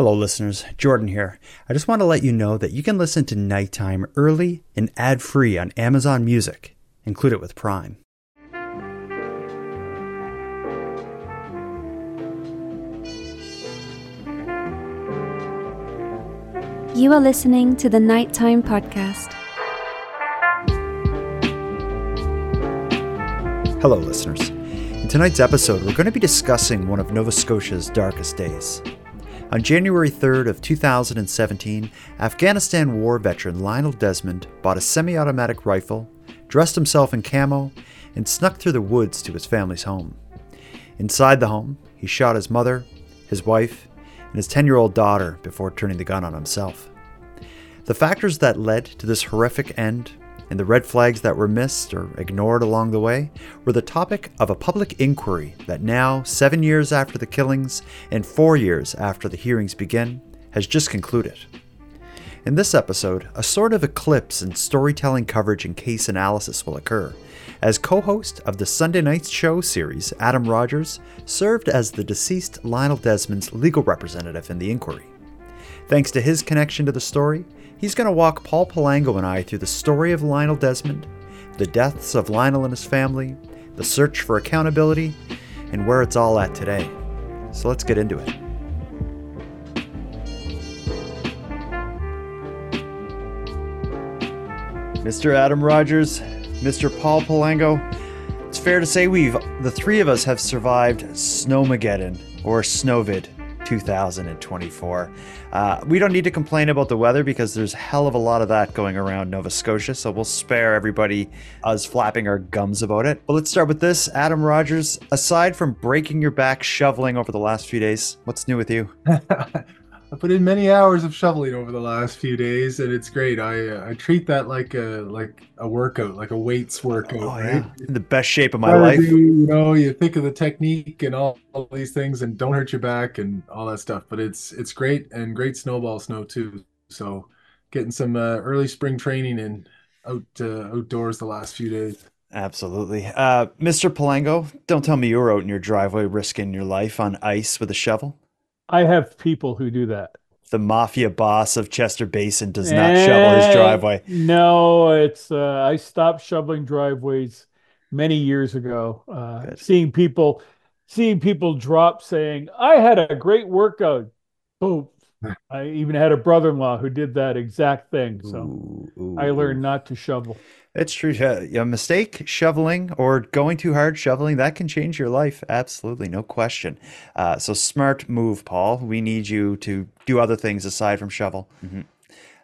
Hello, listeners. Jordan here. I just want to let you know that you can listen to Nighttime early and ad free on Amazon Music. Include it with Prime. You are listening to the Nighttime Podcast. Hello, listeners. In tonight's episode, we're going to be discussing one of Nova Scotia's darkest days. On January 3rd of 2017, Afghanistan war veteran Lionel Desmond bought a semi-automatic rifle, dressed himself in camo, and snuck through the woods to his family's home. Inside the home, he shot his mother, his wife, and his 10-year-old daughter before turning the gun on himself. The factors that led to this horrific end and the red flags that were missed or ignored along the way were the topic of a public inquiry that now, seven years after the killings and four years after the hearings begin, has just concluded. In this episode, a sort of eclipse in storytelling coverage and case analysis will occur, as co host of the Sunday Night Show series, Adam Rodgers served as the deceased Lionel Desmond's legal representative in the inquiry. Thanks to his connection to the story, He's going to walk Paul Palango and I through the story of Lionel Desmond, the deaths of Lionel and his family, the search for accountability, and where it's all at today. So let's get into it. Mr. Adam Rodgers, Mr. Paul Palango, it's fair to say we've the three of us have survived Snowmageddon or Snowvid 2024. Uh, we don't need to complain about the weather because there's hell of a lot of that going around Nova Scotia, so we'll spare everybody us flapping our gums about it. But let's start with this. Adam Rodgers, aside from breaking your back shoveling over the last few days, what's new with you? I put in many hours of shoveling over the last few days, and it's great. I uh, I treat that like a like a workout, like a weights workout. Oh, right? yeah. In the best shape of my life. Do, you know, you think of the technique and all, all these things, and don't hurt your back and all that stuff. But it's it's great and great snowball snow too. So getting some uh, early spring training in out uh, outdoors the last few days. Absolutely. Uh, Mr. Palango, don't tell me you were out in your driveway risking your life on ice with a shovel. I have people who do that. The mafia boss of Chester Basin does not shovel his driveway. No, it's uh, I stopped shoveling driveways many years ago. Uh, seeing people, seeing people drop saying, "I had a great workout." Boom. I even had a brother-in-law who did that exact thing. So ooh, ooh, I learned not to shovel. It's true. A mistake shoveling or going too hard shoveling that can change your life. Absolutely, no question. Uh, so smart move, Paul. We need you to do other things aside from shovel. Mm-hmm.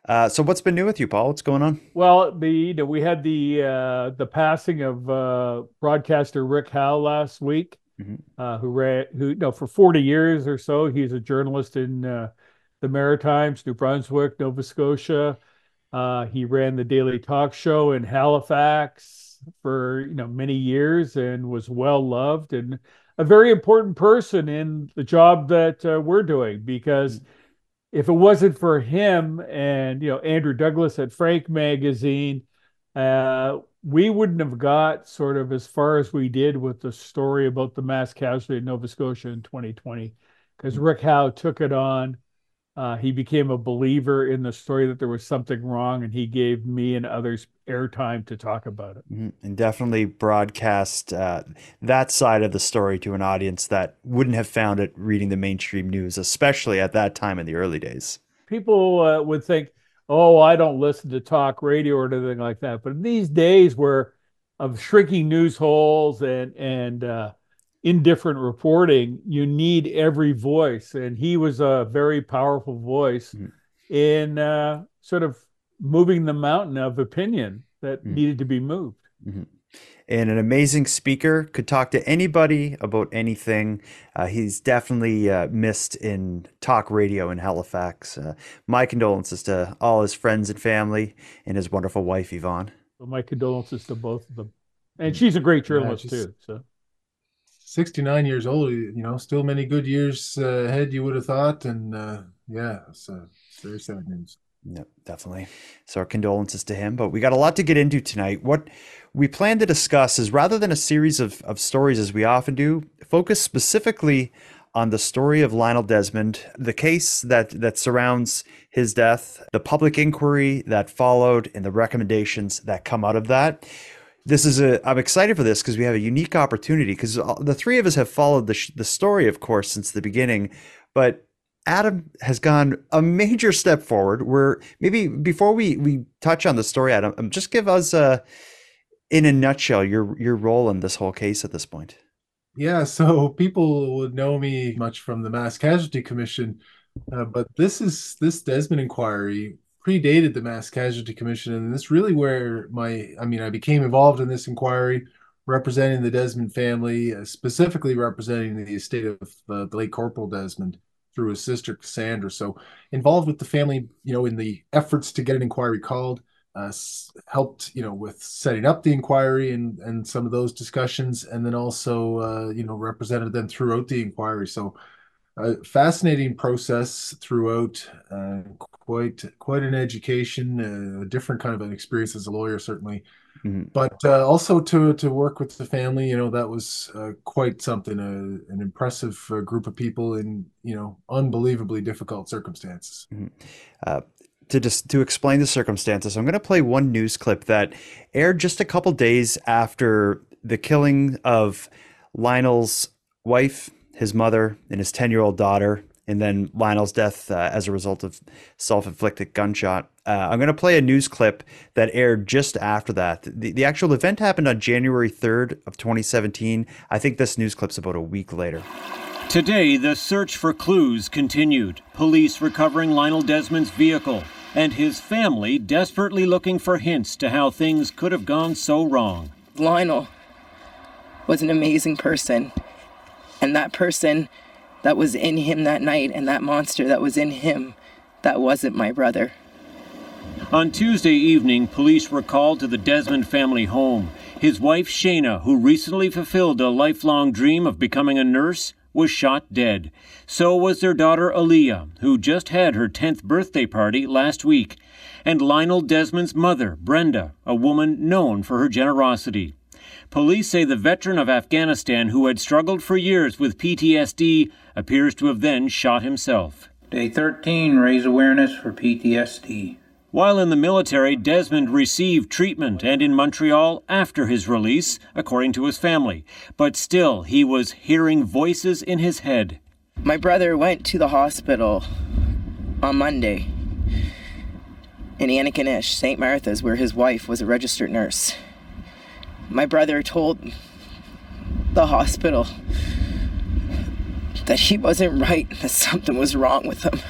Uh, so what's been new with you, Paul? What's going on? Well, the you know, we had the uh, the passing of uh, broadcaster Rick Howe last week, mm-hmm. Uh, who ran who you know for forty years or so he's a journalist in uh, the Maritimes, New Brunswick, Nova Scotia. Uh, he ran the Daily Talk Show in Halifax for you know many years and was well loved and a very important person in the job that uh, we're doing because mm-hmm. if it wasn't for him and you know Andrew Douglas at Frank Magazine, uh, we wouldn't have got sort of as far as we did with the story about the mass casualty in Nova Scotia in 2020 because mm-hmm. Rick Howe took it on uh, he became a believer in the story that there was something wrong, and he gave me and others airtime to talk about it. Mm-hmm. And definitely broadcast uh, that side of the story to an audience that wouldn't have found it reading the mainstream news, especially at that time in the early days. People uh, would think, "Oh, I don't listen to talk radio or anything like that." But in these days, where of shrinking news holes and and uh, indifferent reporting, you need every voice. And he was a very powerful voice mm. in uh, sort of moving the mountain of opinion that mm. needed to be moved. Mm-hmm. And an amazing speaker, could talk to anybody about anything. Uh, he's definitely uh, missed in talk radio in Halifax. Uh, my condolences to all his friends and family and his wonderful wife, Yvonne. Well, my condolences to both of them. And mm. she's a great journalist, yeah, too. So 69 years old, you know, still many good years uh, ahead, you would have thought. And uh, yeah, it's, uh, very sad news. Yeah, definitely. So our condolences to him. But we got a lot to get into tonight. What we plan to discuss is rather than a series of, of stories as we often do, focus specifically on the story of Lionel Desmond, the case that that surrounds his death, the public inquiry that followed, and the recommendations that come out of that. This is a. I'm excited for this because we have a unique opportunity because the three of us have followed the sh- the story, of course, since the beginning, but Adam has gone a major step forward. Where maybe before we we touch on the story, Adam, um, just give us a, in a nutshell, your your role in this whole case at this point. Yeah, so people would know me much from the Mass Casualty Commission, uh, but this is this Desmond inquiry predated the Mass Casualty Commission, and this really where my I mean I became involved in this inquiry representing the Desmond family, uh, specifically representing the estate of uh, the late Corporal Desmond through his sister Cassandra. So involved with the family, you know, in the efforts to get an inquiry called, uh, helped, you know, with setting up the inquiry and and some of those discussions, and then also, uh, you know, represented them throughout the inquiry. So a fascinating process throughout. Uh, quite quite an education, uh, a different kind of an experience as a lawyer, certainly. Mm-hmm. But uh, also to to work with the family, you know, that was uh, quite something. Uh, an impressive uh, group of people in you know unbelievably difficult circumstances. Mm-hmm. Uh, to just to explain the circumstances, I'm going to play one news clip that aired just a couple days after the killing of Lionel's wife, his mother, and his 10 year old daughter and then Lionel's death uh, as a result of self-inflicted gunshot. Uh, I'm going to play a news clip that aired just after that. The, the actual event happened on January 3rd of 2017. I think this news clip's about a week later. Today, the search for clues continued. Police recovering Lionel Desmond's vehicle and his family desperately looking for hints to how things could have gone so wrong. Lionel was an amazing person, and that person that was in him that night and that monster that was in him, that wasn't my brother. On Tuesday evening, police were called to the Desmond family home. His wife, Shayna, who recently fulfilled a lifelong dream of becoming a nurse, was shot dead. So was their daughter, Aaliyah, who just had her 10th birthday party last week. And Lionel Desmond's mother, Brenda, a woman known for her generosity. Police say the veteran of Afghanistan who had struggled for years with PTSD appears to have then shot himself. Day 13 Raise awareness for PTSD. While in the military, Desmond received treatment and in Montreal after his release, according to his family. But still, he was hearing voices in his head. My brother went to the hospital on Monday in Antigonish, St. Martha's, where his wife was a registered nurse my brother told the hospital that he wasn't right, that something was wrong with him.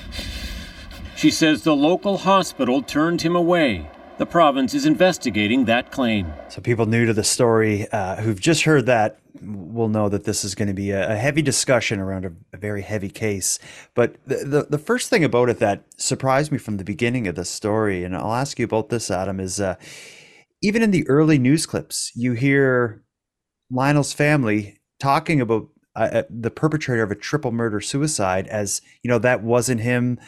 She says the local hospital turned him away. The province is investigating that claim. So, people new to the story uh, who've just heard that will know that this is going to be a, a heavy discussion around a, a, very heavy case. But the, the, the first thing about it that surprised me from the beginning of the story, and I'll ask you about this, Adam, is uh, even in the early news clips, you hear Lionel's family talking about uh, uh, the perpetrator of a triple murder suicide as you know that wasn't him.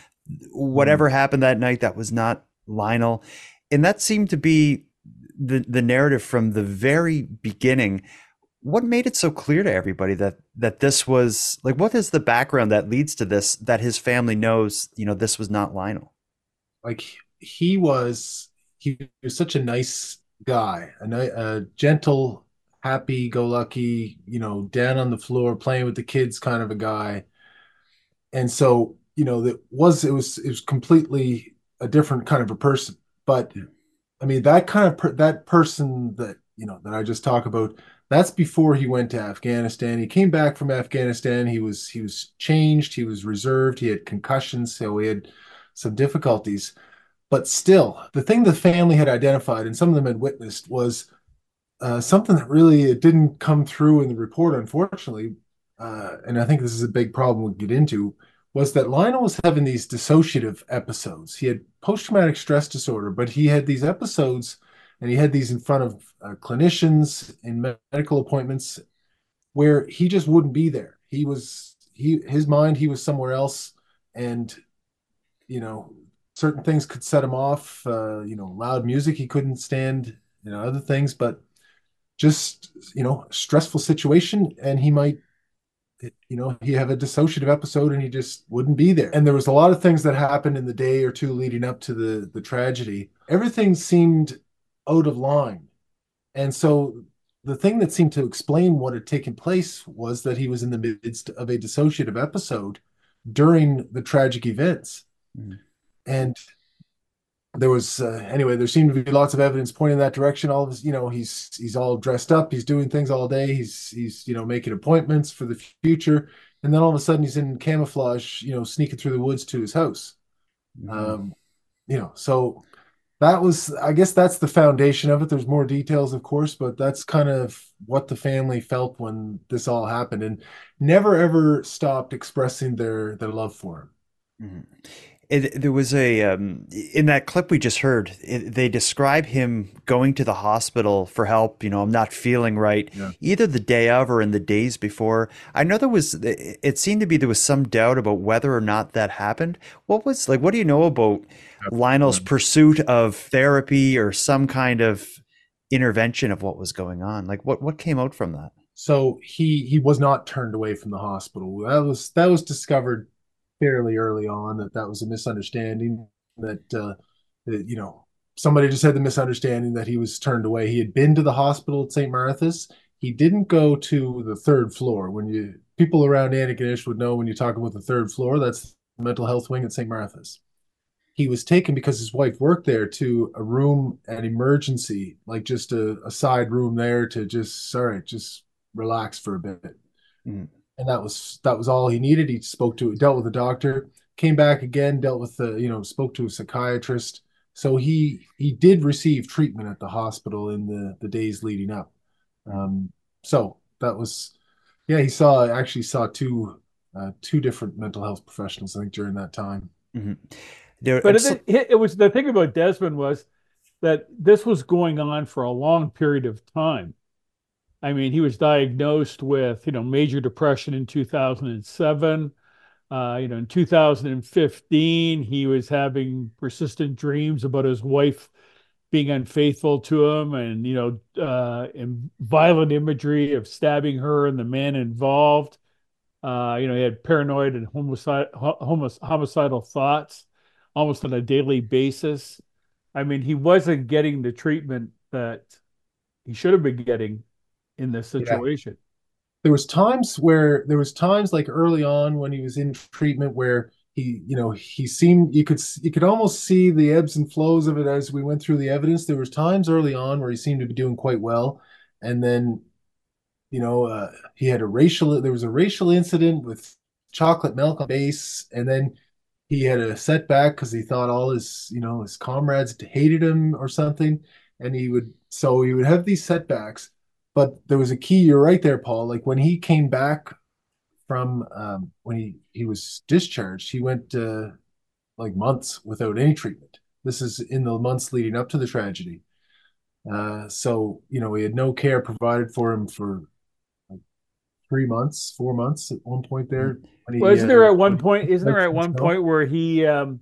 Whatever mm. happened that night, that was not Lionel, and that seemed to be the the narrative from the very beginning. What made it so clear to everybody that that this was like what is the background that leads to this that his family knows you know this was not Lionel? Like he was he was such a nice guy, a, a gentle, happy-go-lucky, you know, down on the floor playing with the kids kind of a guy. And so, you know, that was it was it was completely a different kind of a person. But I mean, that kind of per, that person that you know that I just talk about. That's before he went to Afghanistan. He came back from Afghanistan. He was he was changed. He was reserved. He had concussions, so he had some difficulties. But still, the thing the family had identified and some of them had witnessed was uh, something that really it didn't come through in the report, unfortunately. Uh, and I think this is a big problem we get into was that Lionel was having these dissociative episodes. He had post traumatic stress disorder, but he had these episodes and he had these in front of uh, clinicians in medical appointments where he just wouldn't be there. He was he his mind he was somewhere else and you know certain things could set him off. Uh, you know, loud music he couldn't stand. You know, other things, but just you know, stressful situation, and he might you know, he have a dissociative episode and he just wouldn't be there. And there was a lot of things that happened in the day or two leading up to the the tragedy. Everything seemed out of line. And so the thing that seemed to explain what had taken place was that he was in the midst of a dissociative episode during the tragic events. Mm. And there was uh, anyway there seemed to be lots of evidence pointing that direction. All of his you know he's he's all dressed up. He's doing things all day. He's he's you know making appointments for the future. And then all of a sudden he's in camouflage you know sneaking through the woods to his house. Mm-hmm. um you know so that was i guess that's the foundation of it. There's more details of course but that's kind of what the family felt when this all happened and never ever stopped expressing their their love for him. Mm-hmm. It, there was a um, in that clip we just heard. It, they describe him going to the hospital for help. You know, I'm not feeling right. Yeah. Either the day of or in the days before. I know there was. It seemed to be there was some doubt about whether or not that happened. What was like? What do you know about Lionel's pursuit of therapy or some kind of intervention of what was going on? Like what what came out from that? So he he was not turned away from the hospital. That was that was discovered fairly early on that that was a misunderstanding that, uh, that you know somebody just had the misunderstanding that he was turned away. He had been to the hospital at St. Martha's. He didn't go to the third floor. When you people around Antigonish would know when you talk about the third floor, that's the mental health wing at St. Martha's. He was taken because his wife worked there to a room at emergency, like just a, a side room there to just sorry, just relax for a bit. Mm and that was that was all he needed. He spoke to dealt with a doctor, came back again, dealt with the you know spoke to a psychiatrist. So he he did receive treatment at the hospital in the the days leading up. Um, so that was yeah he saw actually saw two uh, two different mental health professionals I think during that time. Mm-hmm. There, but it, it was the thing about Desmond was that this was going on for a long period of time. I mean, he was diagnosed with, you know, major depression in 2007. Uh, you know, in 2015, he was having persistent dreams about his wife being unfaithful to him and, you know, uh, violent imagery of stabbing her and the man involved. Uh, you know, he had paranoid and homicide, homicidal thoughts almost on a daily basis. I mean, he wasn't getting the treatment that he should have been getting in this situation. Yeah. There was times where there was times like early on when he was in treatment where he, you know, he seemed you could you could almost see the ebbs and flows of it as we went through the evidence. There was times early on where he seemed to be doing quite well, and then, you know, uh, he had a racial. There was a racial incident with chocolate milk on base, and then he had a setback because he thought all his, you know, his comrades hated him or something, and he would so he would have these setbacks but there was a key. You're right there, Paul. Like when he came back from um, when he he was discharged, he went uh, like months without any treatment. This is in the months leading up to the tragedy. Uh, so you know, he had no care provided for him for like three months, four months at one point there. He, well, isn't there uh, at one point? Isn't there at one point where he um,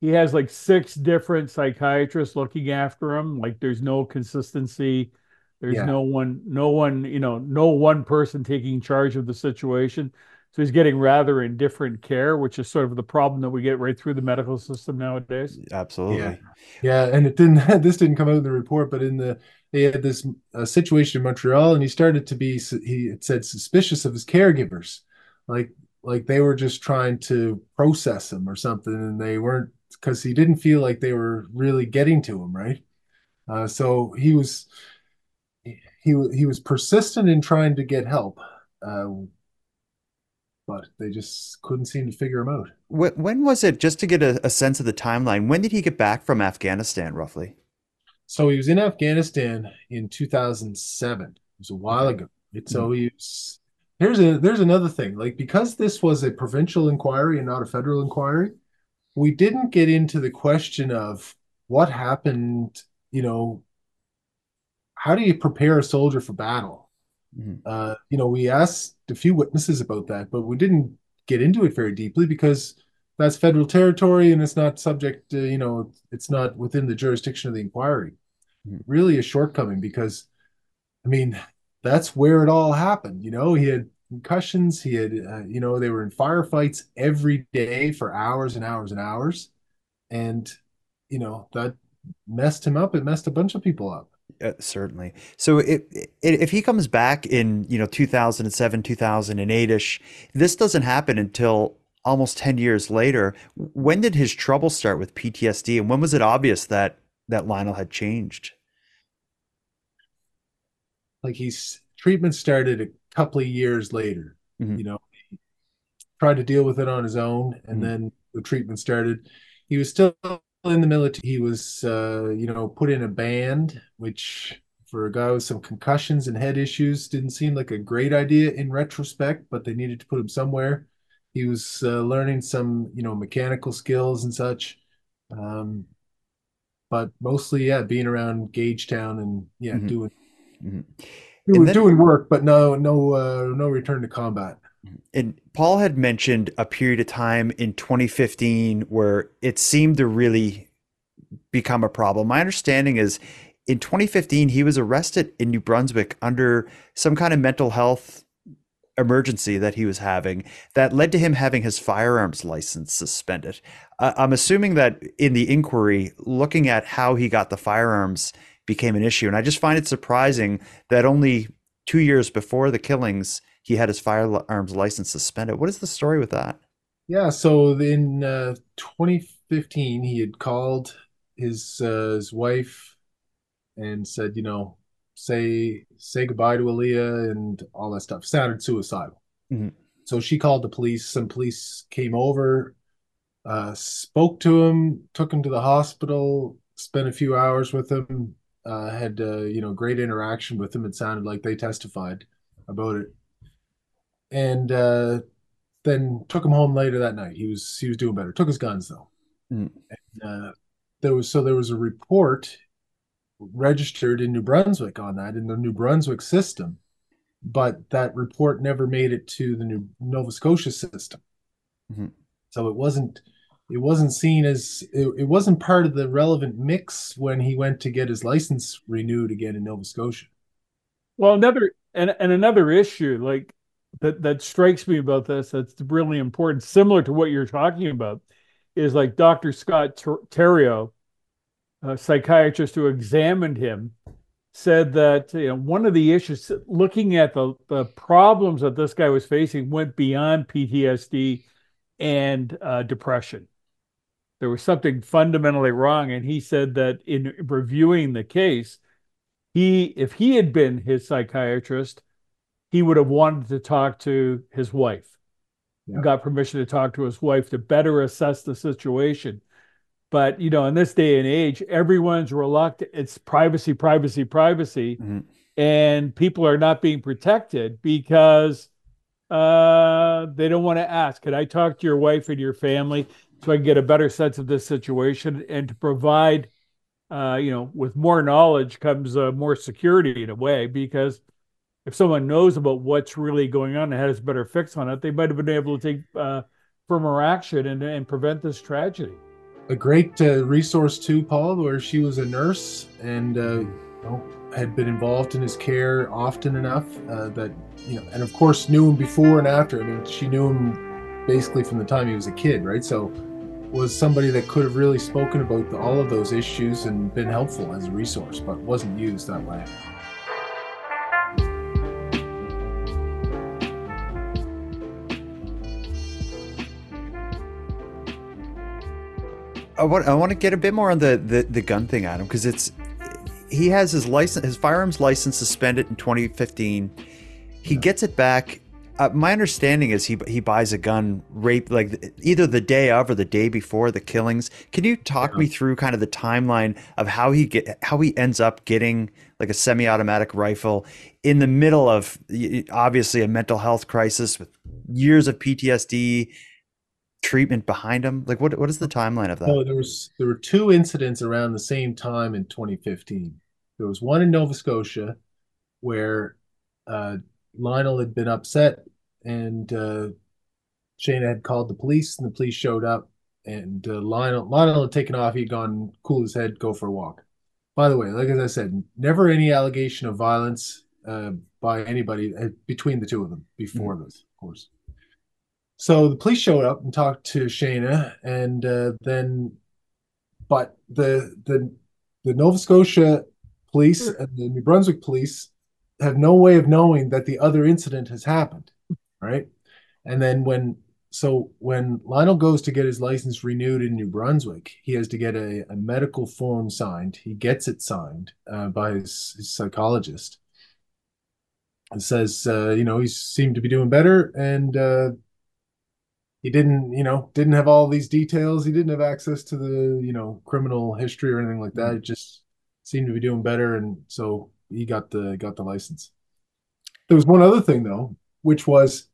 he has like six different psychiatrists looking after him? Like, there's no consistency there's yeah. no one, no one, you know, no one person taking charge of the situation. So he's getting rather indifferent care, which is sort of the problem that we get right through the medical system nowadays. Absolutely. Yeah, yeah and it didn't. This didn't come out in the report, but in the they had this uh, situation in Montreal, and he started to be. He said suspicious of his caregivers, like like they were just trying to process him or something, and they weren't because he didn't feel like they were really getting to him, right? Uh, so he was he he was persistent in trying to get help, uh, but they just couldn't seem to figure him out. When, when was it? Just to get a, a, sense of the timeline, when did he get back from Afghanistan, roughly? So he was in Afghanistan in 2007. It was a while ago. So mm-hmm. he's here's a there's another thing. Like because this was a provincial inquiry and not a federal inquiry, we didn't get into the question of what happened. You know, how do you prepare a soldier for battle? Mm-hmm. Uh, you know, we asked a few witnesses about that, but we didn't get into it very deeply because that's federal territory and it's not subject to, you know, it's not within the jurisdiction of the inquiry. Mm-hmm. Really a shortcoming because, I mean, that's where it all happened. You know, he had concussions. He had, uh, you know, they were in firefights every day for hours and hours and hours, and you know that messed him up. It messed a bunch of people up. Uh, certainly. So it, it, if he comes back in you know 2007 2008ish, this doesn't happen until almost 10 years later. When did his trouble start with PTSD, and when was it obvious that that Lionel had changed? Like he's treatment started a couple of years later. Mm-hmm. You know, he tried to deal with it on his own, and mm-hmm. then the treatment started. He was still in the military. He was, uh, you know, put in a band, which for a guy with some concussions and head issues didn't seem like a great idea in retrospect, but they needed to put him somewhere. He was uh, learning some, you know, mechanical skills and such. Um, but mostly, yeah, being around Gagetown and yeah, mm-hmm. doing mm-hmm. doing, then, doing work, but no, no, uh, no return to combat. And Paul had mentioned a period of time in 2015 where it seemed to really become a problem. My understanding is in 2015 he was arrested in New Brunswick under some kind of mental health emergency that he was having that led to him having his firearms license suspended. Uh, I'm assuming that in the inquiry, looking at how he got the firearms became an issue. And I just find it surprising that only two years before the killings, he had his firearms license suspended. What is the story with that? Yeah, so in uh, 2015, he had called his uh, his wife and said, you know, say say goodbye to Aaliyah and all that stuff. Sounded suicidal. Mm-hmm. So she called the police. Some police came over, uh, spoke to him, took him to the hospital, spent a few hours with him, uh, had uh, you know great interaction with him. It sounded like they testified about it, and uh, then took him home later that night. He was he was doing better. Took his guns though. Mm. And, uh, there was so there was a report registered in New Brunswick on that in the New Brunswick system, but that report never made it to the New Nova Scotia system. Mm-hmm. So it wasn't it wasn't seen as it, it wasn't part of the relevant mix when he went to get his license renewed again in Nova Scotia. Well, another and, and another issue like that that strikes me about this that's really important, similar to what you're talking about, is like Dr. Scott Ter- Theriault a psychiatrist who examined him said that you know one of the issues looking at the the problems that this guy was facing went beyond PTSD and uh, depression. There was something fundamentally wrong, and he said that in reviewing the case, he if he had been his psychiatrist, he would have wanted to talk to his wife. Yeah. Got permission to talk to his wife to better assess the situation but you know, in this day and age, everyone's reluctant. It's privacy, privacy, privacy, mm-hmm. and people are not being protected because uh, they don't want to ask. Can I talk to your wife and your family so I can get a better sense of this situation and to provide, uh, you know, with more knowledge comes uh, more security in a way because if someone knows about what's really going on and has a better fix on it, they might have been able to take uh, firmer action and, and prevent this tragedy a great uh, resource too, Paul, where she was a nurse and uh, you know, had been involved in his care often enough uh, that you know, and of course knew him before and after. I mean, she knew him basically from the time he was a kid, right? So was somebody that could have really spoken about the, all of those issues and been helpful as a resource, but wasn't used that way. I want I want to get a bit more on the the, the gun thing, Adam, because it's he has his license, his firearms license suspended in 2015. He gets it back. Uh, my understanding is he he buys a gun rape like either the day of or the day before the killings. Can you talk yeah. me through kind of the timeline of how he get how he ends up getting like a semi-automatic rifle in the middle of obviously a mental health crisis with years of PTSD treatment behind him? Like, what what is the timeline of that? Oh, there was there were two incidents around the same time in 2015. There was one in Nova Scotia where uh, Lionel had been upset, and uh, Shayna had called the police, and the police showed up, and uh, Lionel Lionel had taken off. He'd gone cool his head, go for a walk. By the way, like as I said, never any allegation of violence. Uh, by anybody uh, between the two of them before mm-hmm. this, of course. So the police showed up and talked to Shayna, and uh, then, but the the the Nova Scotia police and the New Brunswick police have no way of knowing that the other incident has happened, right? And then when so when Lionel goes to get his license renewed in New Brunswick, he has to get a, a medical form signed. He gets it signed uh, by his, his, psychologist. It says, uh, you know, he seemed to be doing better, and uh, he didn't, you know, didn't have all these details. He didn't have access to the, you know, criminal history or anything like that. It mm-hmm. just seemed to be doing better, and so he got the got the license. There was one other thing though, which was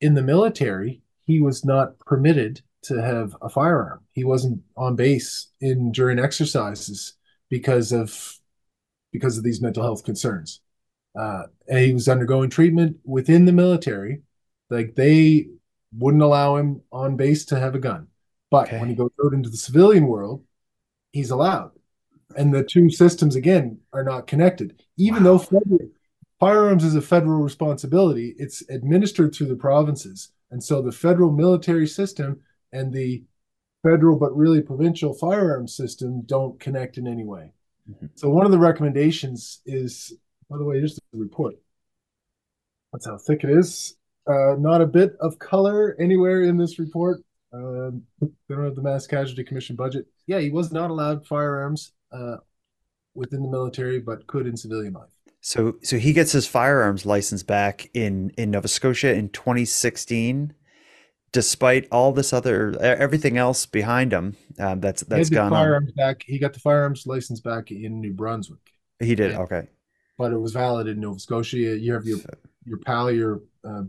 in the military he was not permitted to have a firearm. He wasn't on base in during exercises because of because of these mental health concerns. Uh, and he was undergoing treatment within the military. Like they wouldn't allow him on base to have a gun. But okay. when he goes out into the civilian world, he's allowed. And the two systems again are not connected. Even wow. though federal, firearms is a federal responsibility, it's administered through the provinces. And so the federal military system and the federal but really provincial firearms system don't connect in any way. Mm-hmm. So one of the recommendations is, by the way, here's the report. That's how thick it is. Uh, not a bit of color anywhere in this report. Uh, they don't have the Mass Casualty Commission budget. Yeah, he was not allowed firearms uh, within the military, but could in civilian life. So so he gets his firearms license back in in Nova Scotia in 2016 despite all this other everything else behind him um, that's that's gone firearms on. back he got the firearms license back in New Brunswick he did okay but it was valid in Nova Scotia you have your your pal your uh,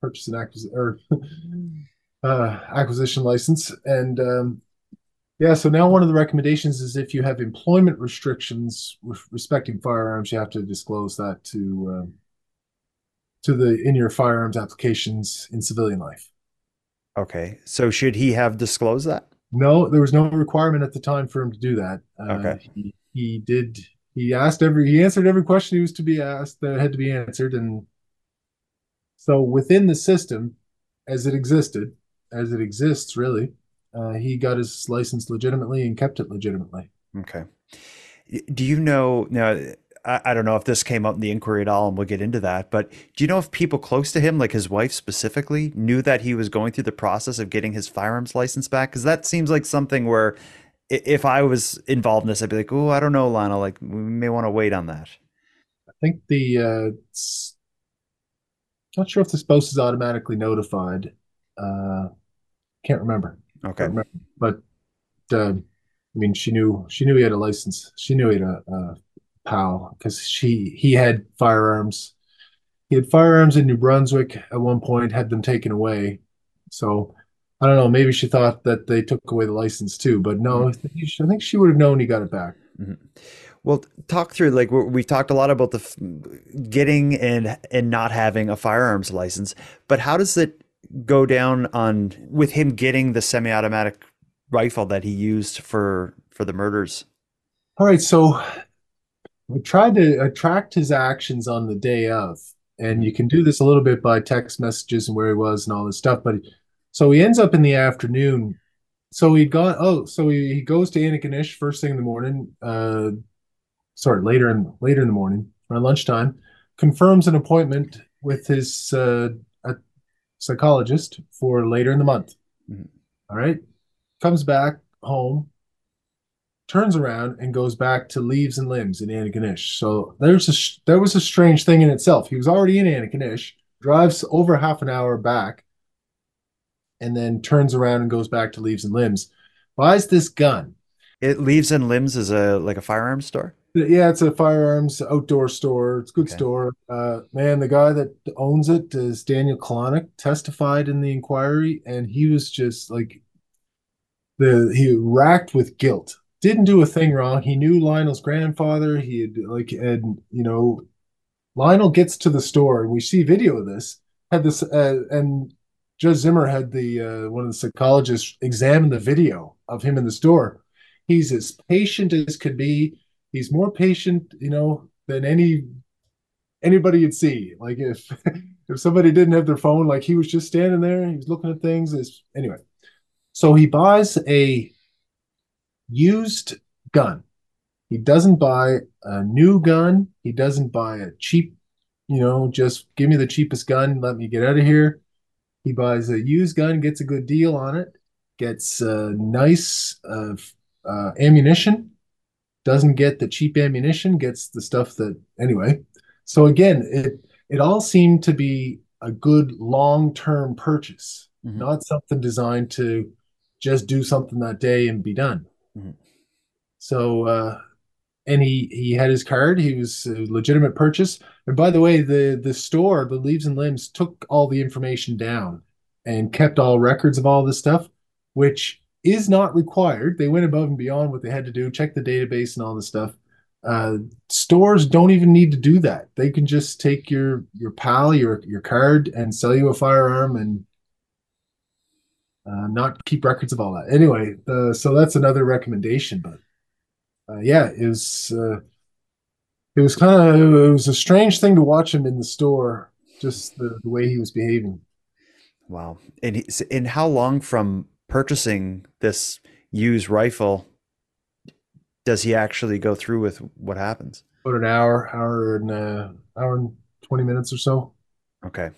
purchase and acquisition or uh, acquisition license and um, yeah, so now one of the recommendations is if you have employment restrictions respecting firearms, you have to disclose that to uh, to the in your firearms applications in civilian life. Okay, so should he have disclosed that? No, there was no requirement at the time for him to do that. Uh, okay, he, he did. He asked every. He answered every question he was to be asked that had to be answered, and so within the system, as it existed, as it exists, really, uh, he got his license legitimately and kept it legitimately. Okay. Do you know now? I, I don't know if this came up in the inquiry at all, and we'll get into that. But do you know if people close to him, like his wife specifically, knew that he was going through the process of getting his firearms license back? Because that seems like something where, if I was involved in this, I'd be like, "Oh, I don't know, Lionel. Like, we may want to wait on that." I think the uh, not sure if the spouse is automatically notified. Uh, can't remember. Okay. But uh, I mean, she knew she knew he had a license. She knew he had a, a PAL because she he had firearms. He had firearms in New Brunswick at one point. Had them taken away. So I don't know. Maybe she thought that they took away the license too. But no. I think she would have known he got it back. Mm-hmm. Well, talk through like we talked a lot about the getting and and not having a firearms license, but how does it go down on with him getting the semi-automatic rifle that he used for for the murders? All right, so we tried to attract his actions on the day of, and you can do this a little bit by text messages and where he was and all this stuff. But so he ends up in the afternoon. So he got oh, so he, he goes to Antigonish first thing in the morning. Uh, sorry, later in later in the morning around lunchtime, confirms an appointment with his uh, psychologist for later in the month. Mm-hmm. All right. Comes back home, turns around and goes back to Leaves and Limbs in Antigonish. So there's a there was a strange thing in itself. He was already in Antigonish, drives over half an hour back, and then turns around and goes back to Leaves and Limbs. Buys this gun. It Leaves and Limbs is a like a firearms store. Yeah, it's a firearms outdoor store. It's a good okay. store. Uh, man, the guy that owns it is Daniel Kalanick, testified in the inquiry, and he was just like the he racked with guilt. Didn't do a thing wrong. He knew Lionel's grandfather. He had like and you know, Lionel gets to the store, and we see video of this. Had this uh, and Judge Zimmer had the uh, one of the psychologists examine the video of him in the store. He's as patient as could be he's more patient, you know, than any anybody you'd see. Like if if somebody didn't have their phone, like he was just standing there, he was looking at things. Is anyway. So he buys a used gun. He doesn't buy a new gun. He doesn't buy a cheap, you know, just give me the cheapest gun, let me get out of here. He buys a used gun, gets a good deal on it, gets a nice uh, uh, ammunition, doesn't get the cheap ammunition, gets the stuff that anyway. So again, it it all seemed to be a good long-term purchase, mm-hmm. not something designed to just do something that day and be done. Mm-hmm. So uh and he he had his card. He was a legitimate purchase. And by the way, the the store, the Leaves and Limbs, took all the information down and kept all records of all this stuff, which is not required. They went above and beyond what they had to do, check the database and all this stuff. Uh, stores don't even need to do that. They can just take your your PAL, your your card, and sell you a firearm and uh, not keep records of all that. Anyway, so that's another recommendation. But uh, yeah, it was uh, it was kind of it was a strange thing to watch him in the store, just the, the way he was behaving. Wow, and and how long from purchasing this used rifle does he actually go through with what happens? About an hour, hour and uh, hour and twenty minutes or so. Okay.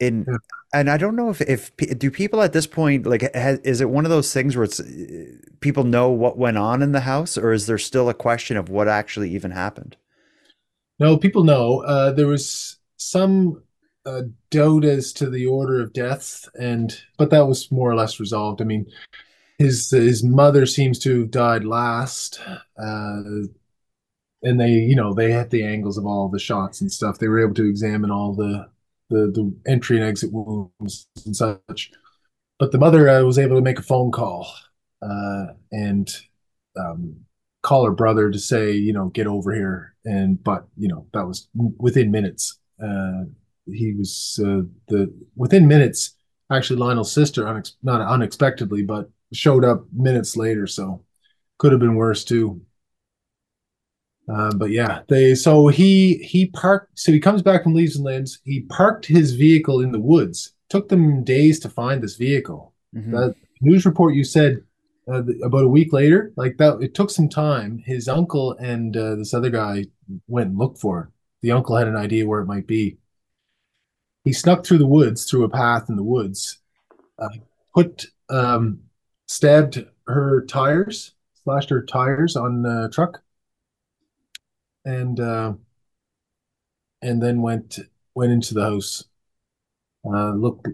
In yeah. and I don't know if if do people at this point like has, is it one of those things where it's people know what went on in the house, or is there still a question of what actually even happened? No, people know. Uh, there was some uh, doubt as to the order of death, and but that was more or less resolved. I mean, his his mother seems to have died last, uh, and they you know they had the angles of all the shots and stuff. They were able to examine all the the, the entry and exit wounds and such. But the mother uh, was able to make a phone call uh, and um, call her brother to say, you know, get over here. And but you know that was within minutes. Uh, he was uh, the within minutes. Actually, Lionel's sister, unex- not unexpectedly, but showed up minutes later, so could have been worse too. Uh, but yeah, they so he he parked. So he comes back from Leaves and Limbs. He parked his vehicle in the woods. Took them days to find this vehicle. Mm-hmm. That news report you said uh, about a week later, like that, it took some time. His uncle and uh, this other guy went and looked for it. The uncle had an idea where it might be. He snuck through the woods, through a path in the woods, uh, put um, stabbed her tires, slashed her tires on the truck, and uh, and then went went into the house. Uh, look,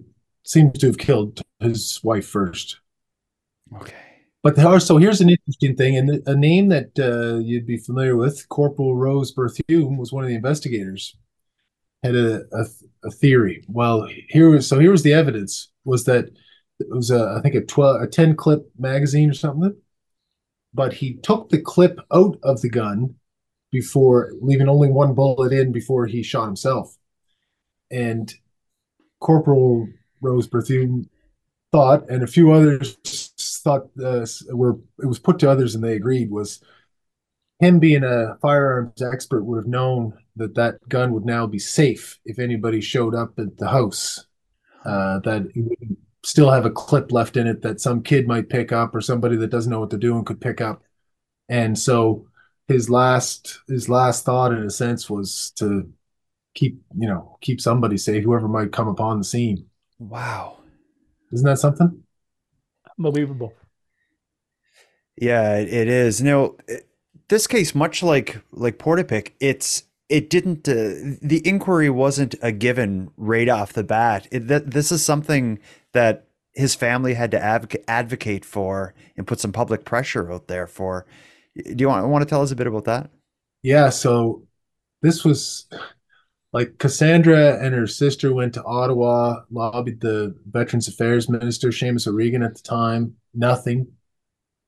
seems to have killed his wife first. Okay. But so here's an interesting thing, and a name that uh, you'd be familiar with, Corporal Rose Berthiaume, was one of the investigators. Had a, a, a theory. Well, here was so here was the evidence was that it was a, I think a 12 a 10 clip magazine or something but he took the clip out of the gun before leaving only one bullet in before he shot himself and corporal rose berthiaume thought and a few others thought uh, were it was put to others and they agreed was him being a firearms expert would have known that that gun would now be safe if anybody showed up at the house uh, that he wouldn't still have a clip left in it that some kid might pick up or somebody that doesn't know what they're doing could pick up. And so his last his last thought in a sense was to keep, you know, keep somebody safe, whoever might come upon the scene. Wow. Isn't that something? Unbelievable. Yeah, it is. You know, this case, much like like Portapique, it's it didn't. Uh, the inquiry wasn't a given right off the bat. It, that this is something that his family had to advocate, advocate for and put some public pressure out there for. Do you want, want to tell us a bit about that? Yeah. So this was like Cassandra and her sister went to Ottawa, lobbied the Veterans Affairs Minister, Seamus O'Regan at the time, nothing.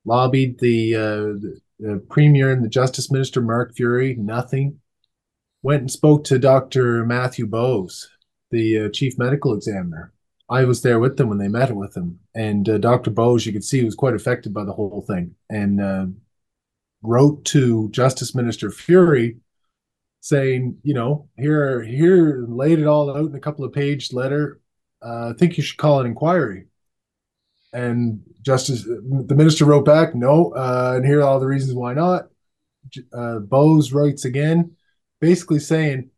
Lobbied the, uh, the, the Premier and the Justice Minister, Mark Furey nothing. Went and spoke to Dr. Matthew Bowes, the uh, Chief Medical Examiner, I was there with them when they met with him, and uh, Dr. Bowes, you could see, was quite affected by the whole thing, and uh, wrote to Justice Minister Furey saying, you know, here, here, laid it all out in a couple of page letter. Uh, I think you should call an inquiry. And Justice, the minister wrote back, no, uh, and here are all the reasons why not. Uh, Bowes writes again, basically saying,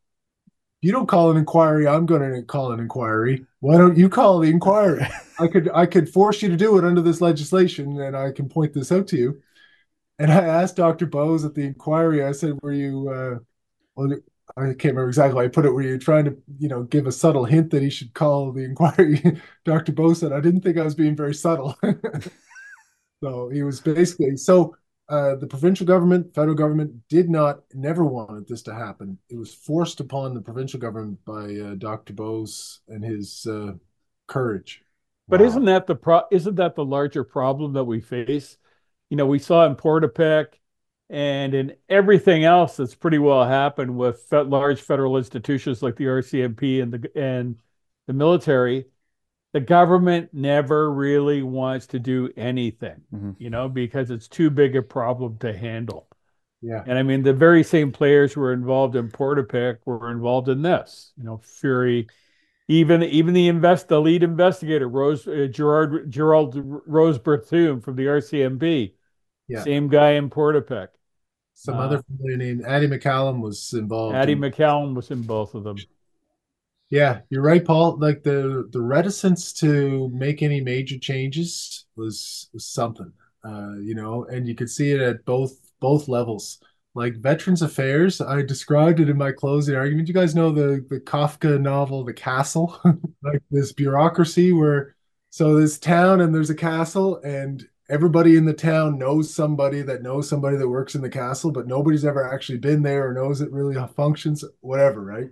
you don't call an inquiry, I'm going to call an inquiry. Why don't you call the inquiry? I could I could force you to do it under this legislation, and I can point this out to you. And I asked Dr. Bowes at the inquiry, I said, were you, uh, well, I can't remember exactly I put it. Were you're trying to, you know, give a subtle hint that he should call the inquiry? Dr. Bowes said, I didn't think I was being very subtle. so he was basically, so uh, the provincial government, federal government did not, never wanted this to happen. It was forced upon the provincial government by uh, Dr. Bowes and his uh, courage. But wow. isn't that the pro? Isn't that the larger problem that we face? you know, we saw in Portapique and in everything else that's pretty well happened with large federal institutions like the RCMP and the and the military, the government never really wants to do anything, mm-hmm. you know, because it's too big a problem to handle. Yeah. And I mean, the very same players who were involved in Portapique were involved in this, you know, Furey, even even the invest the lead investigator Rose uh, Gerard Gerald Rose Berthiaume from the RCMP yeah. Same guy in Portapique. Some uh, other familiar name. Addie McCallum was involved. Addie in... McCallum was in both of them. Yeah, you're right, Paul. Like the the reticence to make any major changes was, was something. Uh, you know, and you could see it at both both levels. Like Veterans Affairs, I described it in my closing argument. You guys know the the Kafka novel, The Castle, like this bureaucracy where so this town and there's a castle and everybody in the town knows somebody that knows somebody that works in the castle, but nobody's ever actually been there or knows it really functions, whatever, right?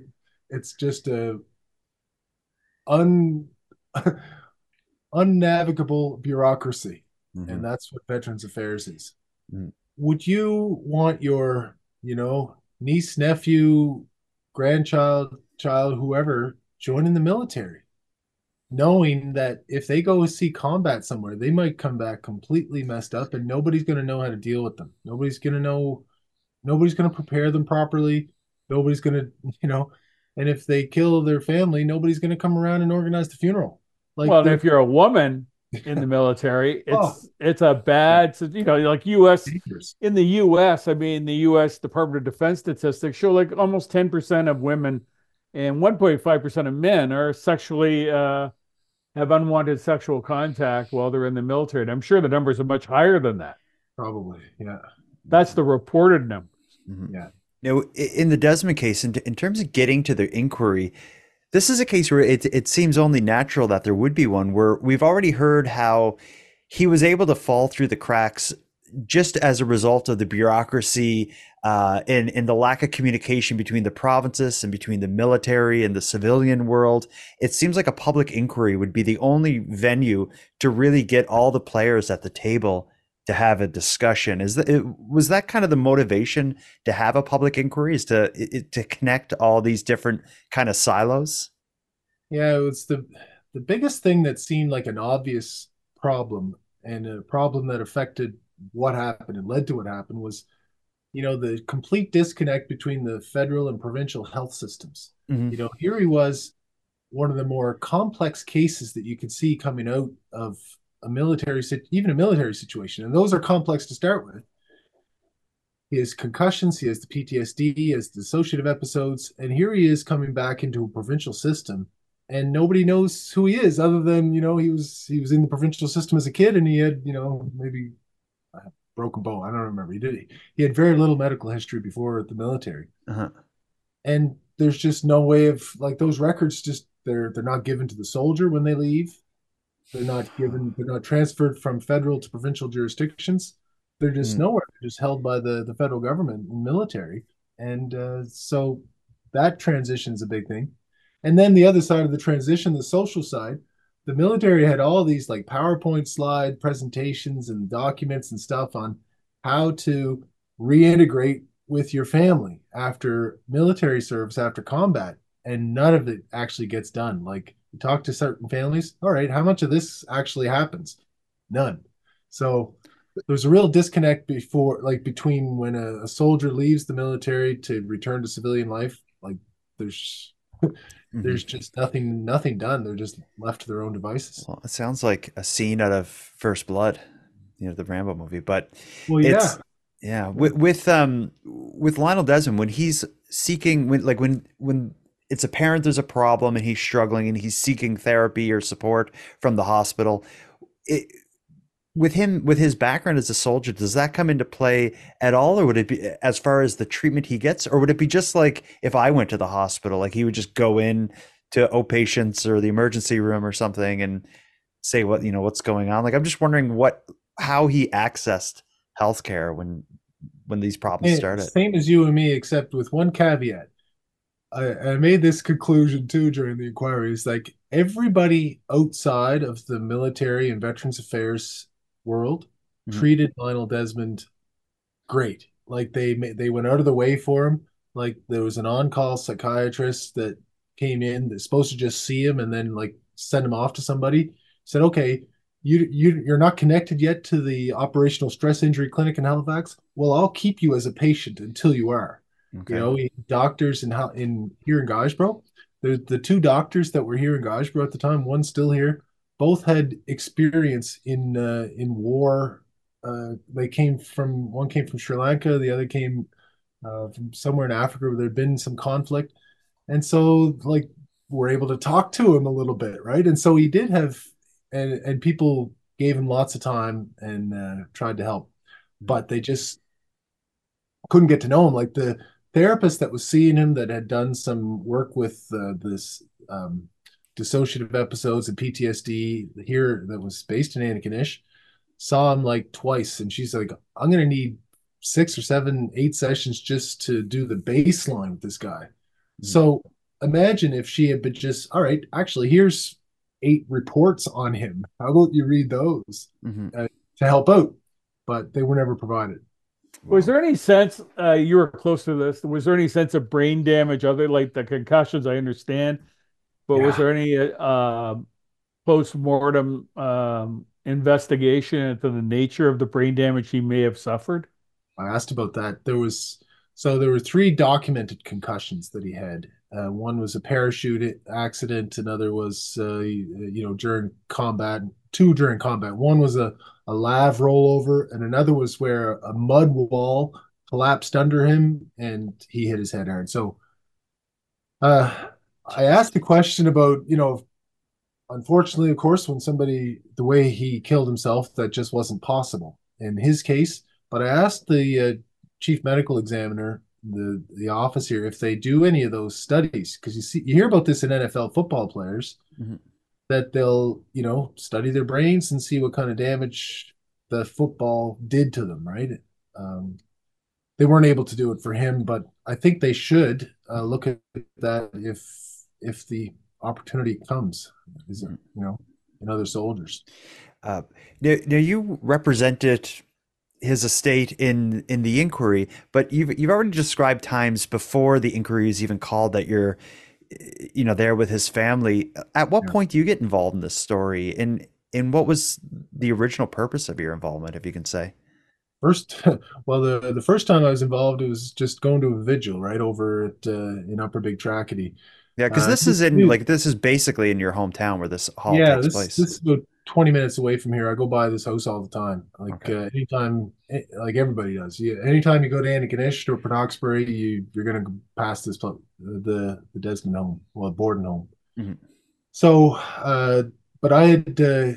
It's just a un unnavigable bureaucracy. Mm-hmm. And that's what Veterans Affairs is. Mm. Would you want your, you know, niece, nephew, grandchild, child, whoever joining the military? knowing that if they go see combat somewhere, they might come back completely messed up and nobody's going to know how to deal with them. Nobody's going to know, nobody's going to prepare them properly. Nobody's going to, you know, and if they kill their family, nobody's going to come around and organize the funeral. Like, well, if you're a woman in the military, it's oh. it's a bad, you know, like U.S. in the U.S. I mean, the U.S. Department of Defense statistics show like almost ten percent of women and 1.5 percent of men are sexually uh, have unwanted sexual contact while they're in the military. And I'm sure the numbers are much higher than that. Probably, yeah. That's the reported numbers. Mm-hmm. Yeah. Now, in the Desmond case, in, in terms of getting to the inquiry, this is a case where it, it seems only natural that there would be one where we've already heard how he was able to fall through the cracks just as a result of the bureaucracy uh, and, and the lack of communication between the provinces and between the military and the civilian world, it seems like a public inquiry would be the only venue to really get all the players at the table to have a discussion. Is that it, was that kind of the motivation to have a public inquiry? Is to to connect all these different kind of silos? Yeah, it was the the biggest thing that seemed like an obvious problem and a problem that affected what happened and led to what happened was you know the complete disconnect between the federal and provincial health systems mm-hmm. you know here he was one of the more complex cases that you could see coming out of a military even a military situation and those are complex to start with he has concussions he has the ptsd he has dissociative episodes and here he is coming back into a provincial system and nobody knows who he is other than you know he was he was in the provincial system as a kid and he had you know maybe a broken bone. I don't remember. He did. He had very little medical history before the military, uh-huh. and there's just no way of like those records. Just they're they're not given to the soldier when they leave. They're not given. They're not transferred from federal to provincial jurisdictions. They're just mm. nowhere. They're just held by the the federal government and military, and uh, so that transition is a big thing. And then the other side of the transition, the social side, the military had all these like PowerPoint slide presentations and documents and stuff on how to reintegrate with your family after military service, after combat, and none of it actually gets done. Like you talk to certain families, all right, how much of this actually happens? None. So there's a real disconnect before like between when a, a soldier leaves the military to return to civilian life like there's mm-hmm. there's just nothing nothing done they're just left to their own devices well it sounds like a scene out of first blood you know the rambo movie but well yeah yeah with, with um with lionel desmond when he's seeking when like when when it's apparent there's a problem and he's struggling and he's seeking therapy or support from the hospital. It, with him with his background as a soldier does that come into play at all or would it be as far as the treatment he gets or would it be just like if i went to the hospital like he would just go in to o patients or the emergency room or something and say what you know what's going on? Like i'm just wondering what how he accessed healthcare when when these problems started. same as you and me except with one caveat I, I made this conclusion too during the inquiry. Is like everybody outside of the military and Veterans Affairs world mm-hmm. treated Lionel Desmond great. Like they they went out of the way for him. Like there was an on-call psychiatrist that came in that's supposed to just see him and then like send him off to somebody. Said, okay, you you you're not connected yet to the operational stress injury clinic in Halifax. Well, I'll keep you as a patient until you are. Okay. You know, doctors in in here in Guysborough, the the two doctors that were here in Guysborough at the time, one still here, both had experience in uh, in war. Uh, they came from one came from Sri Lanka, the other came uh, from somewhere in Africa where there'd been some conflict, and so like we're able to talk to him a little bit, right? And so he did have, and and people gave him lots of time and uh, tried to help, but they just couldn't get to know him. Like the therapist that was seeing him that had done some work with uh, this um, dissociative episodes and PTSD here that was based in Antigonish saw him like twice and she's like I'm going to need six or seven eight sessions just to do the baseline with this guy. Mm-hmm. So imagine if she had been just all right actually here's eight reports on him. How about you read those mm-hmm. uh, to help out? But they were never provided. Was there any sense uh, you were close to this? Was there any sense of brain damage other like the concussions? I understand, but yeah. was there any uh, post mortem um, investigation into the nature of the brain damage he may have suffered? I asked about that. There was so there were three documented concussions that he had. Uh, one was a parachute accident. Another was uh, you know during combat. Two during combat. One was a a lav rollover, and another was where a mud wall collapsed under him and he hit his head hard. So uh, I asked the question about, you know, unfortunately, of course, when somebody, the way he killed himself, that just wasn't possible in his case. But I asked the uh, chief medical examiner, the the office here, if they do any of those studies, because you see, you hear about this in NFL football players. Mm-hmm that they'll you know study their brains and see what kind of damage the football did to them right? Um, they weren't able to do it for him but i think they should uh, look at that if if the opportunity comes is it, you know in other soldiers. Uh, now, now you represented his estate in in the inquiry but you've you've already described times before the inquiry is even called that you're you know there with his family at what yeah. point do you get involved in this story? And and what was the original purpose of your involvement if you can say? First well the the first time i was involved it was just going to a vigil right over at uh, in upper big tracadie yeah because uh, this is in like this is basically in your hometown where this hall yeah, takes this, place this is about 20 minutes away from here. I go by this house all the time. Like okay. uh, anytime, eh, like everybody does. Yeah, anytime you go to Antigonish or Port you you're gonna pass this the the Desmond home, well, Borden home. Mm-hmm. So, uh, but I had, uh,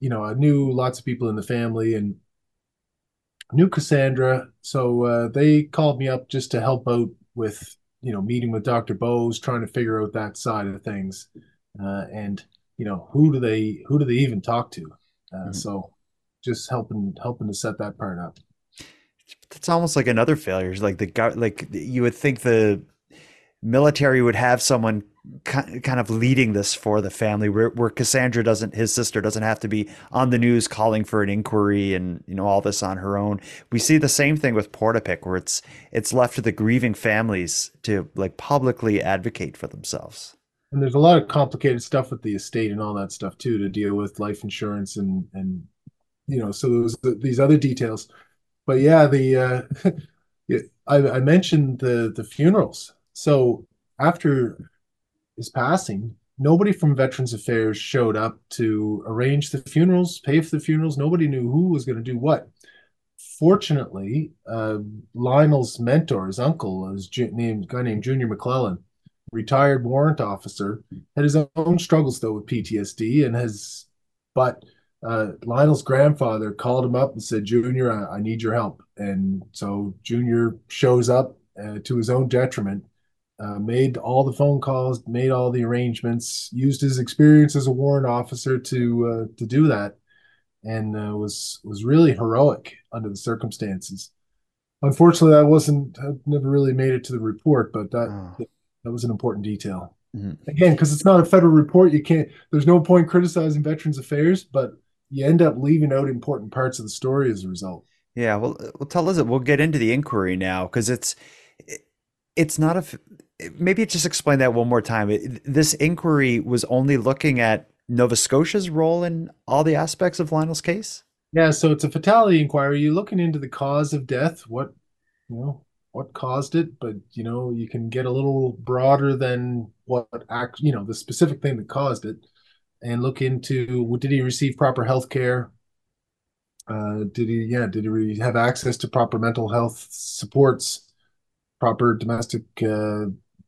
you know, I knew lots of people in the family and knew Cassandra. So uh, they called me up just to help out with, you know, meeting with Dr. Bowes, trying to figure out that side of things, uh, and you know who do they who do they even talk to uh, mm-hmm. so just helping helping to set that part up it's almost like another failure like the like you would think the military would have someone kind of leading this for the family where, where cassandra doesn't his sister doesn't have to be on the news calling for an inquiry and you know all this on her own we see the same thing with portapique where it's it's left to the grieving families to like publicly advocate for themselves and there's a lot of complicated stuff with the estate and all that stuff too to deal with life insurance and and you know, so the, these other details. But yeah, the uh, I, I mentioned the the funerals. So after his passing, nobody from Veterans Affairs showed up to arrange the funerals, pay for the funerals. Nobody knew who was going to do what. Fortunately, uh, Lionel's mentor, his uncle, is named guy named Junior McClellan, retired warrant officer, had his own struggles though with PTSD, and has, but uh, Lionel's grandfather called him up and said, Junior, I, I need your help. And so Junior shows up uh, to his own detriment, uh, made all the phone calls, made all the arrangements, used his experience as a warrant officer to uh, to do that, and uh, was was really heroic under the circumstances. Unfortunately, I wasn't I never really made it to the report, but that oh. that was an important detail. Mm-hmm. Again, because it's not a federal report, you can't. There's no point criticizing Veterans Affairs, but you end up leaving out important parts of the story as a result. Yeah, well, well, tell us. It we'll get into the inquiry now because it's it's not a. Maybe just explain that one more time. This inquiry was only looking at Nova Scotia's role in all the aspects of Lionel's case. Yeah, so it's a fatality inquiry. You're looking into the cause of death, what you know, what caused it, but you know, you can get a little broader than what act, you know, the specific thing that caused it and look into did he receive proper health care? Uh, did he, yeah, did he have access to proper mental health supports, proper domestic uh,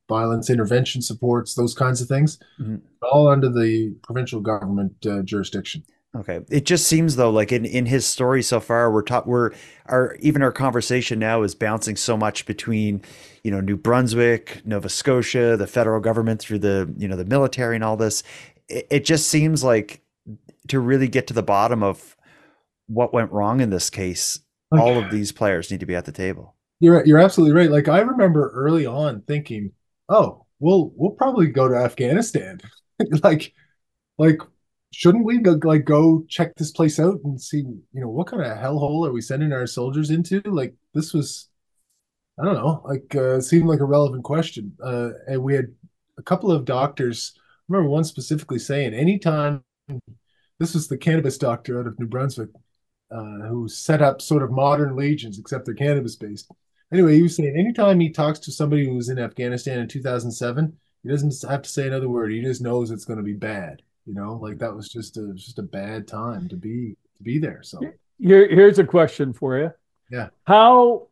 violence intervention supports, those kinds of things, mm-hmm. all under the provincial government uh, jurisdiction. Okay. It just seems though, like in, in his story so far, we're taught we're our even our conversation now is bouncing so much between, you know, New Brunswick, Nova Scotia, the federal government through the you know the military and all this it, it just seems like to really get to the bottom of what went wrong in this case, okay. all of these players need to be at the table. You're you're absolutely right. Like I remember early on thinking, "Oh, we'll we'll probably go to Afghanistan." like like shouldn't we go, like go check this place out and see, you know, what kind of hellhole are we sending our soldiers into? Like this was I don't know, like uh seemed like a relevant question. Uh and we had a couple of doctors I remember one specifically saying anytime this was the cannabis doctor out of New Brunswick uh, who set up sort of modern legions, except they're cannabis based. Anyway, he was saying anytime he talks to somebody who was in Afghanistan in 2007, he doesn't have to say another word. He just knows it's going to be bad. You know, like that was just a just a bad time to be to be there. So here here's a question for you. Yeah. How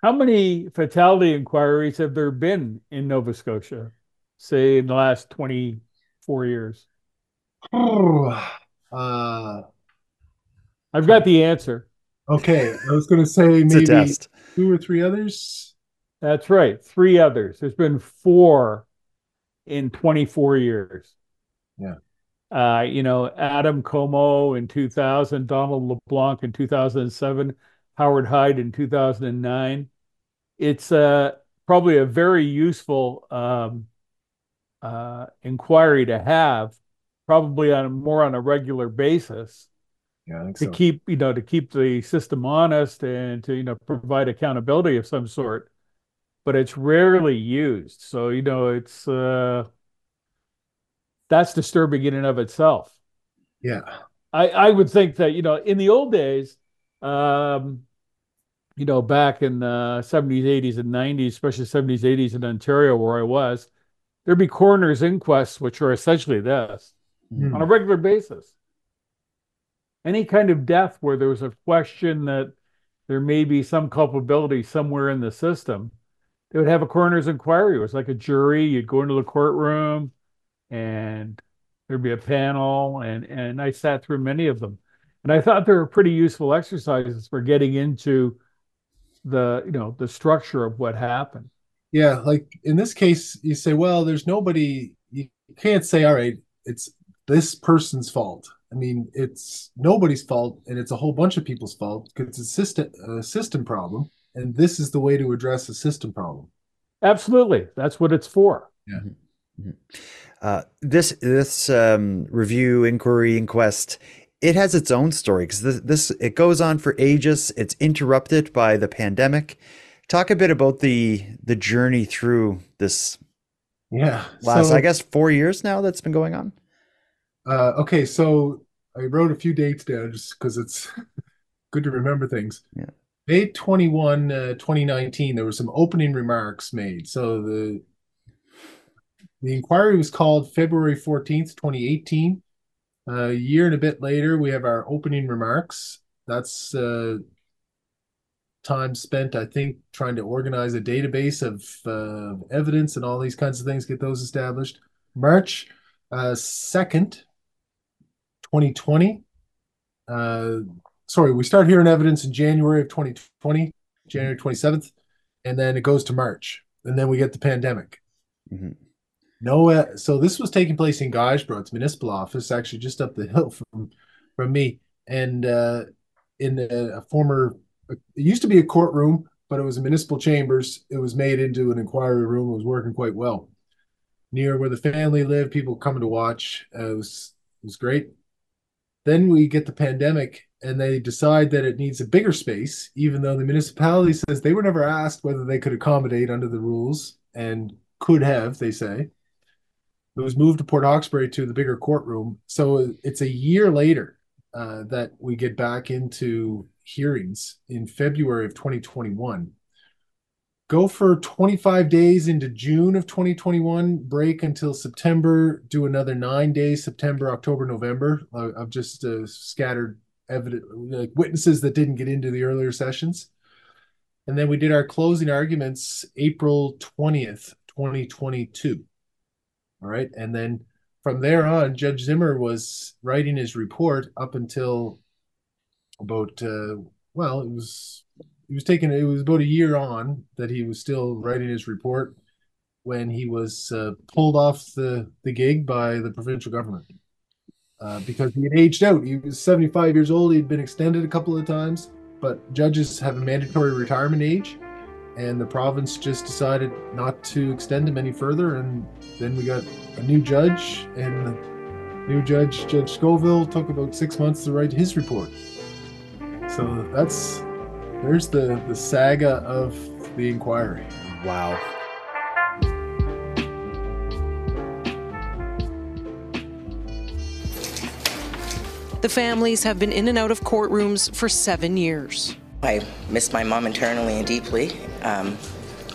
how many fatality inquiries have there been in Nova Scotia? say in the last 24 years? Oh, uh, I've got the answer. Okay. I was going to say maybe two or three others. That's right. Three others. There's been four in 24 years. Yeah. Uh, you know, Adam Como in 2000, Donald LeBlanc in 2007, Howard Hyde in 2009. It's uh, probably a very useful um, uh, inquiry to have, probably on a, more on a regular basis. Yeah, to so. keep you know to keep the system honest and to you know provide accountability of some sort, but it's rarely used. So you know it's uh, that's disturbing in and of itself. Yeah, I I would think that you know in the old days, um, you know back in the seventies, eighties, and nineties, especially seventies, eighties in Ontario where I was, there'd be coroner's inquests, which are essentially this mm. on a regular basis. Any kind of death where there was a question that there may be some culpability somewhere in the system, they would have a coroner's inquiry. It was like a jury. You'd go into the courtroom and there'd be a panel, and, and I sat through many of them. And I thought they were pretty useful exercises for getting into the you know the structure of what happened yeah like in this case you say well there's nobody you can't say all right it's this person's fault i mean it's nobody's fault and it's a whole bunch of people's fault because it's a system a system problem and this is the way to address a system problem. Absolutely. That's what it's for. Yeah. Mm-hmm. uh, this this um, review inquiry inquest it has its own story because this, this it goes on for ages. It's interrupted by the pandemic. Talk a bit about the the journey through this. Yeah, last so, I guess four years now that's been going on. Uh, okay, so I wrote a few dates down just because it's good to remember things. Yeah. May 21, uh, 2019, there were some opening remarks made. So the the inquiry was called February 14th, 2018. a year and a bit later, we have our opening remarks. That's uh, time spent, I think, trying to organize a database of uh, evidence and all these kinds of things, get those established. March uh, 2nd, 2020. Uh, sorry, we start hearing evidence in January of 2020, January 27th, and then it goes to March, and then we get the pandemic. Mm-hmm. No, uh, so this was taking place in it's municipal office, actually just up the hill from from me, and uh, in a, a former, it used to be a courtroom, but it was a municipal chambers. It was made into an inquiry room. It was working quite well, near where the family lived. People coming to watch. Uh, it was it was great. Then we get the pandemic, and they decide that it needs a bigger space, even though the municipality says they were never asked whether they could accommodate under the rules and could have, they say. It was moved to Port Hawkesbury to the bigger courtroom. So it's a year later uh, that we get back into hearings in February of 2021. Go for 25 days into June of 2021, break until September, do another nine days, September, October, November. I've just uh, scattered evidence, like witnesses that didn't get into the earlier sessions. And then we did our closing arguments April 20th, 2022. All right. And then from there on, Judge Zimmer was writing his report up until about, uh, well, it was, he was taking, it was about a year on that he was still writing his report when he was uh, pulled off the, the gig by the provincial government uh, because he had aged out. He was 75 years old. He'd been extended a couple of times, but judges have a mandatory retirement age and the province just decided not to extend him any further. And then we got a new judge, and the new judge, Judge Scovil, took about six months to write his report. So that's there's the the saga of the inquiry. Wow. The families have been in and out of courtrooms for seven years. I miss my mom internally and deeply. Um,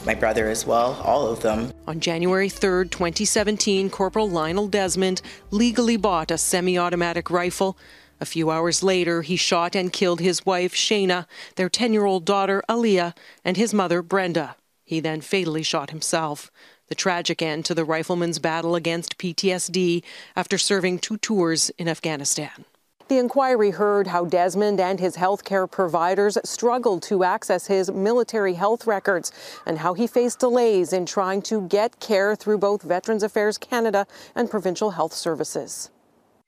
my brother as well, all of them. On January 3rd, 2017, Corporal Lionel Desmond legally bought a semi automatic rifle. A few hours later, he shot and killed his wife, Shayna, their 10 year old daughter, Aaliyah, and his mother, Brenda. He then fatally shot himself. The tragic end to the rifleman's battle against PTSD after serving two tours in Afghanistan. The inquiry heard how Desmond and his healthcare providers struggled to access his military health records and how he faced delays in trying to get care through both Veterans Affairs Canada and provincial health services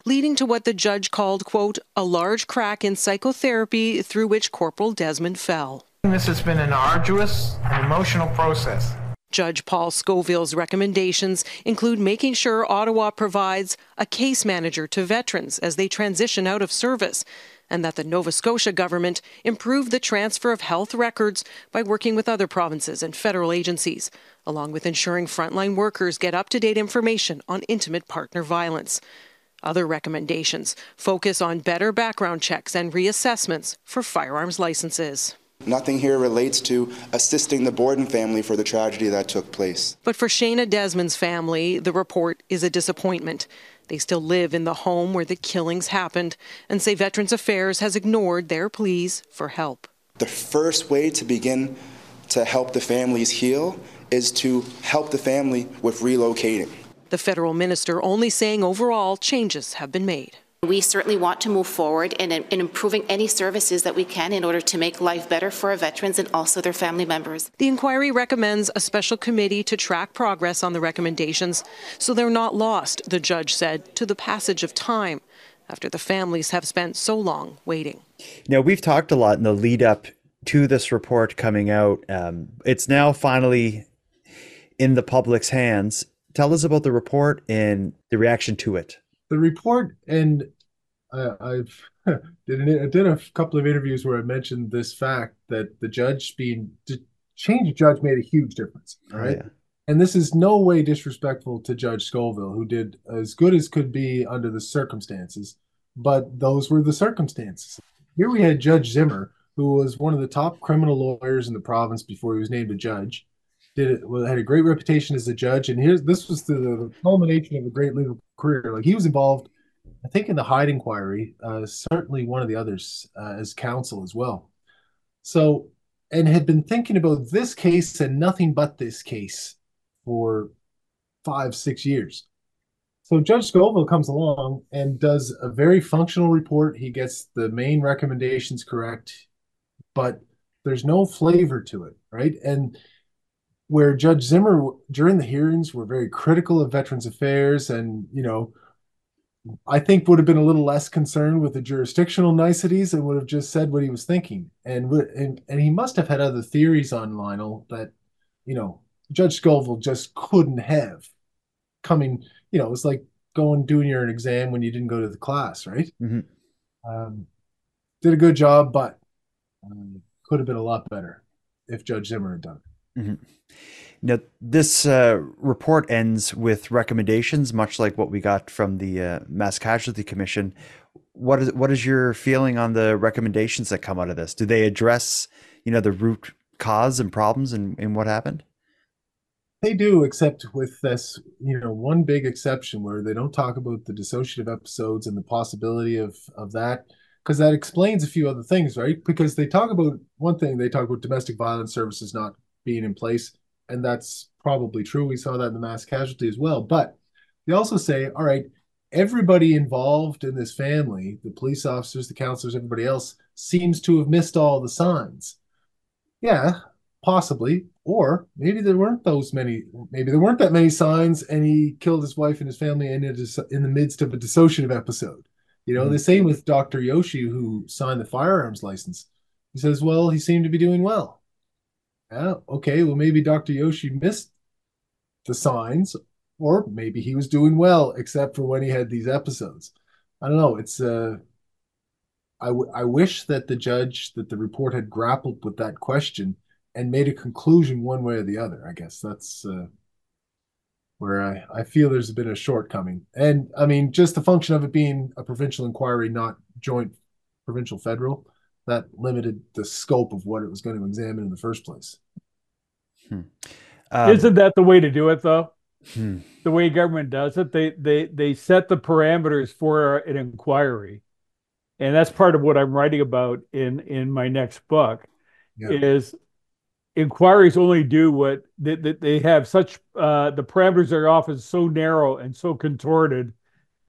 leading to what the judge called, quote, a large crack in psychotherapy through which Corporal Desmond fell. This has been an arduous and emotional process. Judge Paul Scovil's recommendations include making sure Ottawa provides a case manager to veterans as they transition out of service, and that the Nova Scotia government improve the transfer of health records by working with other provinces and federal agencies, along with ensuring frontline workers get up to date information on intimate partner violence. Other recommendations focus on better background checks and reassessments for firearms licenses. Nothing here relates to assisting the Borden family for the tragedy that took place. But for Shayna Desmond's family, the report is a disappointment. They still live in the home where the killings happened and say Veterans Affairs has ignored their pleas for help. The first way to begin to help the families heal is to help the family with relocating. The federal minister only saying overall changes have been made. We certainly want to move forward in, in, improving any services that we can in order to make life better for our veterans and also their family members. The inquiry recommends a special committee to track progress on the recommendations so they're not lost, the judge said, to the passage of time after the families have spent so long waiting. Now, we've talked a lot in the lead up to this report coming out. Um, it's now finally in the public's hands. Tell us about the report and the reaction to it the report, and uh, I've did an, I did a couple of interviews where I mentioned this fact that the judge being change judge made a huge difference. All right. Yeah. And this is no way disrespectful to Judge Scovil, who did as good as could be under the circumstances. but those were the circumstances. Here we had Judge Zimmer, who was one of the top criminal lawyers in the province before he was named a judge. Did it well, had a great reputation as a judge, and here's this was the, culmination of a great legal career. Like he was involved, I think, in the Hyde inquiry, uh, certainly one of the others uh, as counsel as well. So, and had been thinking about this case and nothing but this case for five, six years. So Judge Scovil comes along and does a very functional report. He gets the main recommendations correct, but there's no flavor to it, right? And where Judge Zimmer during the hearings were very critical of Veterans Affairs and, you know, I think would have been a little less concerned with the jurisdictional niceties and would have just said what he was thinking. And and, and he must have had other theories on Lionel that, you know, Judge Scovil just couldn't have coming, you know, it was like going doing your exam when you didn't go to the class, right? Mm-hmm. Um, did a good job, but um, could have been a lot better if Judge Zimmer had done it. Mm-hmm. Now, this uh, report ends with recommendations, much like what we got from the uh, Mass Casualty Commission. What is what is your feeling on the recommendations that come out of this? Do they address, you know, the root cause and problems and, and what happened? They do, except with this, you know, one big exception where they don't talk about the dissociative episodes and the possibility of of that, because that explains a few other things, right? Because they talk about one thing, they talk about domestic violence services not being in place, and that's probably true. We saw that in the mass casualty as well. But they also say, all right, everybody involved in this family, the police officers, the counselors, everybody else, seems to have missed all the signs. Yeah, possibly or maybe there weren't those many maybe there weren't that many signs and he killed his wife and his family in, in the midst of a dissociative episode you know mm-hmm. the same with dr yoshi who signed the firearms license he says well he seemed to be doing well yeah okay well maybe dr yoshi missed the signs or maybe he was doing well except for when he had these episodes i don't know it's uh I, w- I wish that the judge that the report had grappled with that question and made a conclusion one way or the other. I guess that's uh, where I, I feel there's been a shortcoming. And I mean, just the function of it being a provincial inquiry, not joint provincial federal, that limited the scope of what it was going to examine in the first place. Hmm. Um, Isn't that the way to do it, though? Hmm. The way government does it, they they they set the parameters for an inquiry, and that's part of what I'm writing about in in my next book. Yeah. Is inquiries only do what they, they have such uh, the parameters are often so narrow and so contorted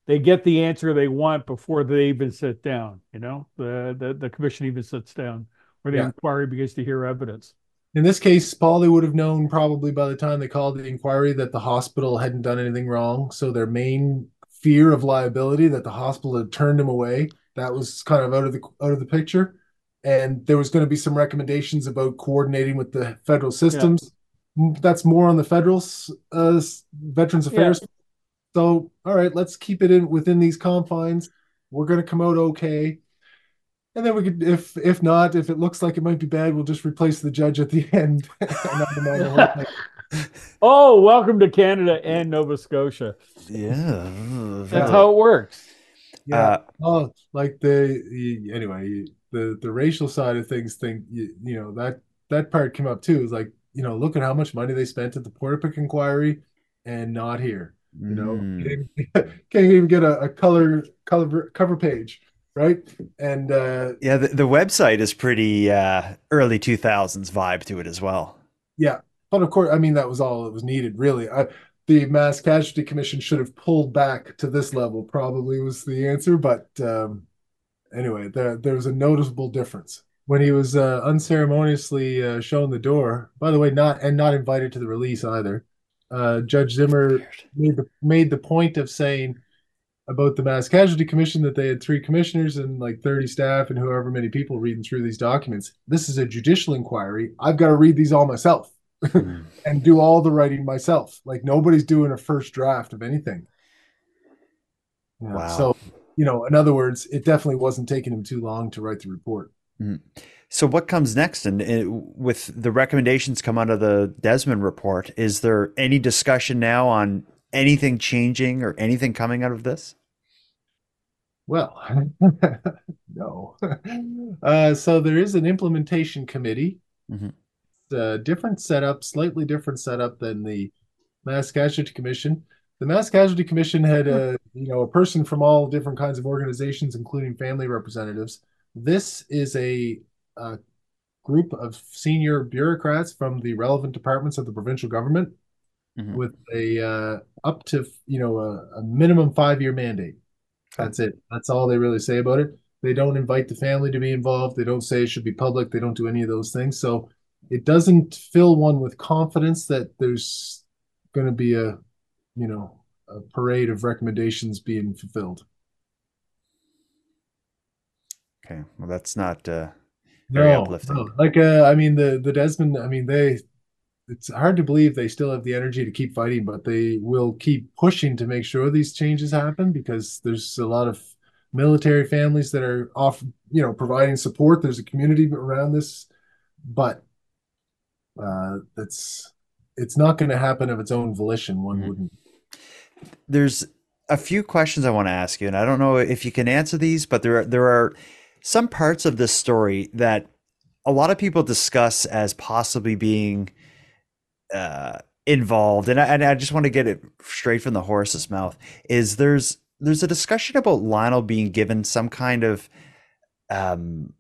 they get the answer they want before they even sit down you know the the, the commission even sits down or the yeah. inquiry begins to hear evidence in this case paul they would have known probably by the time they called the inquiry that the hospital hadn't done anything wrong so their main fear of liability that the hospital had turned him away that was kind of out of the out of the picture and there was going to be some recommendations about coordinating with the federal systems. Yeah. That's more on the federal uh, Veterans Affairs. Yeah. So, all right, let's keep it in within these confines. We're going to come out okay, and then we could, if if not, if it looks like it might be bad, we'll just replace the judge at the end. oh, welcome to Canada and Nova Scotia. Yeah, that's yeah. how it works. Yeah. Uh, oh, like the anyway the the racial side of things think you, you know that that part came up too. Is like you know look at how much money they spent at the Portapique inquiry and not here. You know, mm. can't, even get a, a color color cover page right? And uh, yeah, the, the website is pretty uh, early 2000s vibe to it as well. Yeah, but of course, I mean that was all that was needed, really. I, the Mass Casualty Commission should have pulled back to this level. Probably was the answer, but um, anyway, there there was a noticeable difference when he was uh, unceremoniously uh, shown the door. By the way, not and not invited to the release either. Uh, Judge Zimmer made the made the point of saying about the mass casualty commission that they had three commissioners and like 30 staff and however many people reading through these documents. This is a judicial inquiry. I've got to read these all myself mm. and do all the writing myself. Like nobody's doing a first draft of anything. Wow. So you know, in other words, it definitely wasn't taking him too long to write the report. Mm-hmm. So what comes next? And, and with the recommendations come out of the Desmond report, is there any discussion now on anything changing or anything coming out of this? Well, no. Uh, so there is an implementation committee. Mm-hmm. A different setup, slightly different setup than the Mass Casualty Commission. The Mass Casualty Commission had a you know a person from all different kinds of organizations, including family representatives. This is a, a group of senior bureaucrats from the relevant departments of the provincial government Mhm. with a uh, up to you know a, a minimum five year mandate. That's it. That's all they really say about it. They don't invite the family to be involved. They don't say it should be public. They don't do any of those things. So it doesn't fill one with confidence that there's going to be a you know a parade of recommendations being fulfilled. Okay, well, that's not uh, very No, uplifting. no. Like uh, I mean the the Desmond. I mean they. It's hard to believe they still have the energy to keep fighting, but they will keep pushing to make sure these changes happen because there's a lot of military families that are off, you know, providing support. There's a community around this, but uh, that's it's not going to happen of its own volition. One wouldn't. There's a few questions I want to ask you, and I don't know if you can answer these, but there are, there are some parts of this story that a lot of people discuss as possibly being uh, involved, and I, and I just want to get it straight from the horse's mouth. Is there's there's a discussion about Lionel being given some kind of um,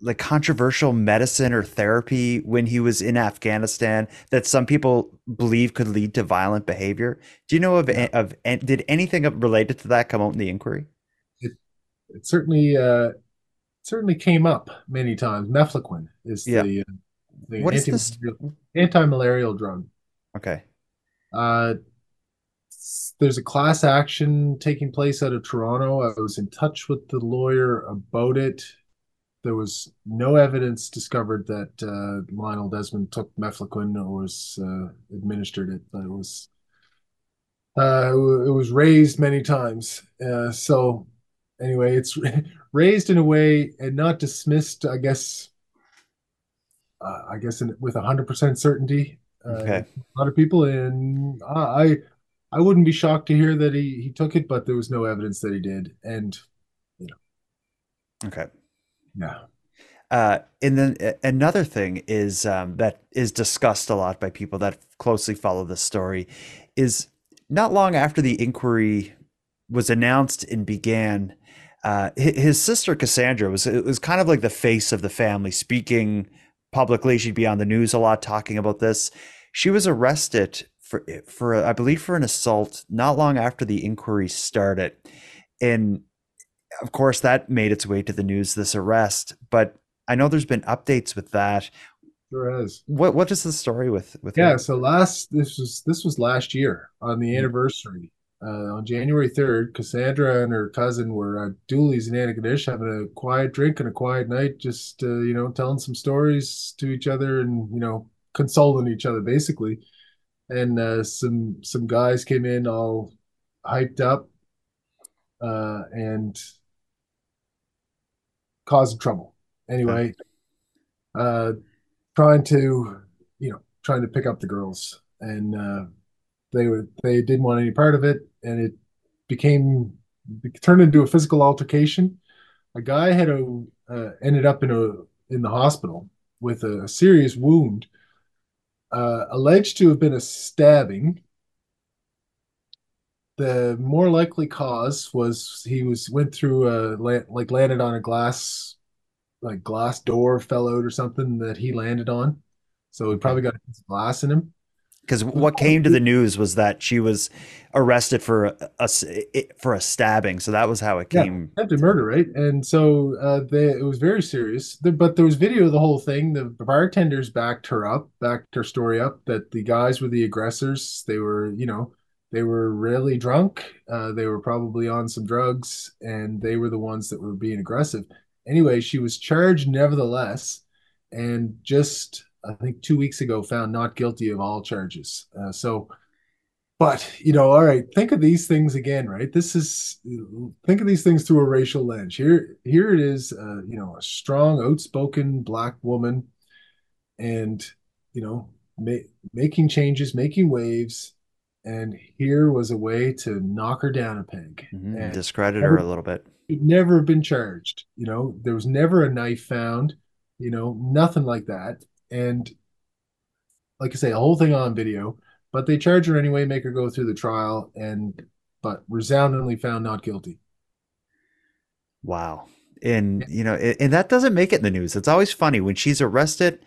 like controversial medicine or therapy when he was in Afghanistan that some people believe could lead to violent behavior. Do you know of a- of did anything related to that come out in the inquiry? It it certainly uh, certainly came up many times. Mefloquine is Yeah. the, uh, the What is anti- this? anti-malarial drug. Okay. Uh, there's a class action taking place out of Toronto. I was in touch with the lawyer about it. There was no evidence discovered that uh, Lionel Desmond took mefloquine or was uh, administered it, but it was uh, it was raised many times. Uh, so anyway, it's raised in a way and not dismissed. I guess. Uh, I guess in, with 100% certainty. Uh, Okay. a lot of people and I I wouldn't be shocked to hear that he he took it, but there was no evidence that he did. And Okay. yeah, Uh, and then another thing is um, that is discussed a lot by people that closely follow the story is not long after the inquiry was announced and began, uh, his sister Cassandra was it was kind of like the face of the family, speaking publicly. She'd be on the news a lot talking about this. She was arrested for for I believe for an assault not long after the inquiry started, and of course that made its way to the news. This arrest, but I know there's been updates with that. sure has. What what is the story with with Yeah, so last this was this was last year on the anniversary. Uh, on January 3rd, Cassandra and her cousin were at Dooley's in Antigonish having a quiet drink and a quiet night, just uh, you know, telling some stories to each other and you know, consoling each other basically. And uh, some some guys came in all hyped up uh, and caused trouble. Anyway, uh, trying to you know trying to pick up the girls and uh, they were they didn't want any part of it and it became it turned into a physical altercation. A guy had a uh, ended up in a in the hospital with a serious wound uh, alleged to have been a stabbing. The more likely cause was he was went through a like landed on a glass like glass door fell out or something that he landed on. So he probably got a piece of glass in him Because what came to the news was that she was arrested for a, a for a stabbing. So that was how it Yeah, came. attempted murder, right? And so uh, they, it was very serious. The, but there was video of the whole thing. The bartenders backed her up, backed her story up that the guys were the aggressors. They were, you know, they were really drunk. Uh, they were probably on some drugs, and they were the ones that were being aggressive. Anyway, she was charged nevertheless, and just I think two weeks ago found not guilty of all charges. Uh, so. But, you know, all right, think of these things again, right? This is think of these things through a racial lens. Here here it is, uh, you know, a strong, outspoken black woman and, you know, ma- making changes, making waves, and here was a way to knock her down a peg mm-hmm. and discredit her a little bit. Never been charged. You know, there was never a knife found. You know, nothing like that. And like I say, a whole thing on video. But they charge her anyway, make her go through the trial, and but resoundingly found not guilty. Wow. And you know, and that doesn't make it in the news. It's always funny when she's arrested.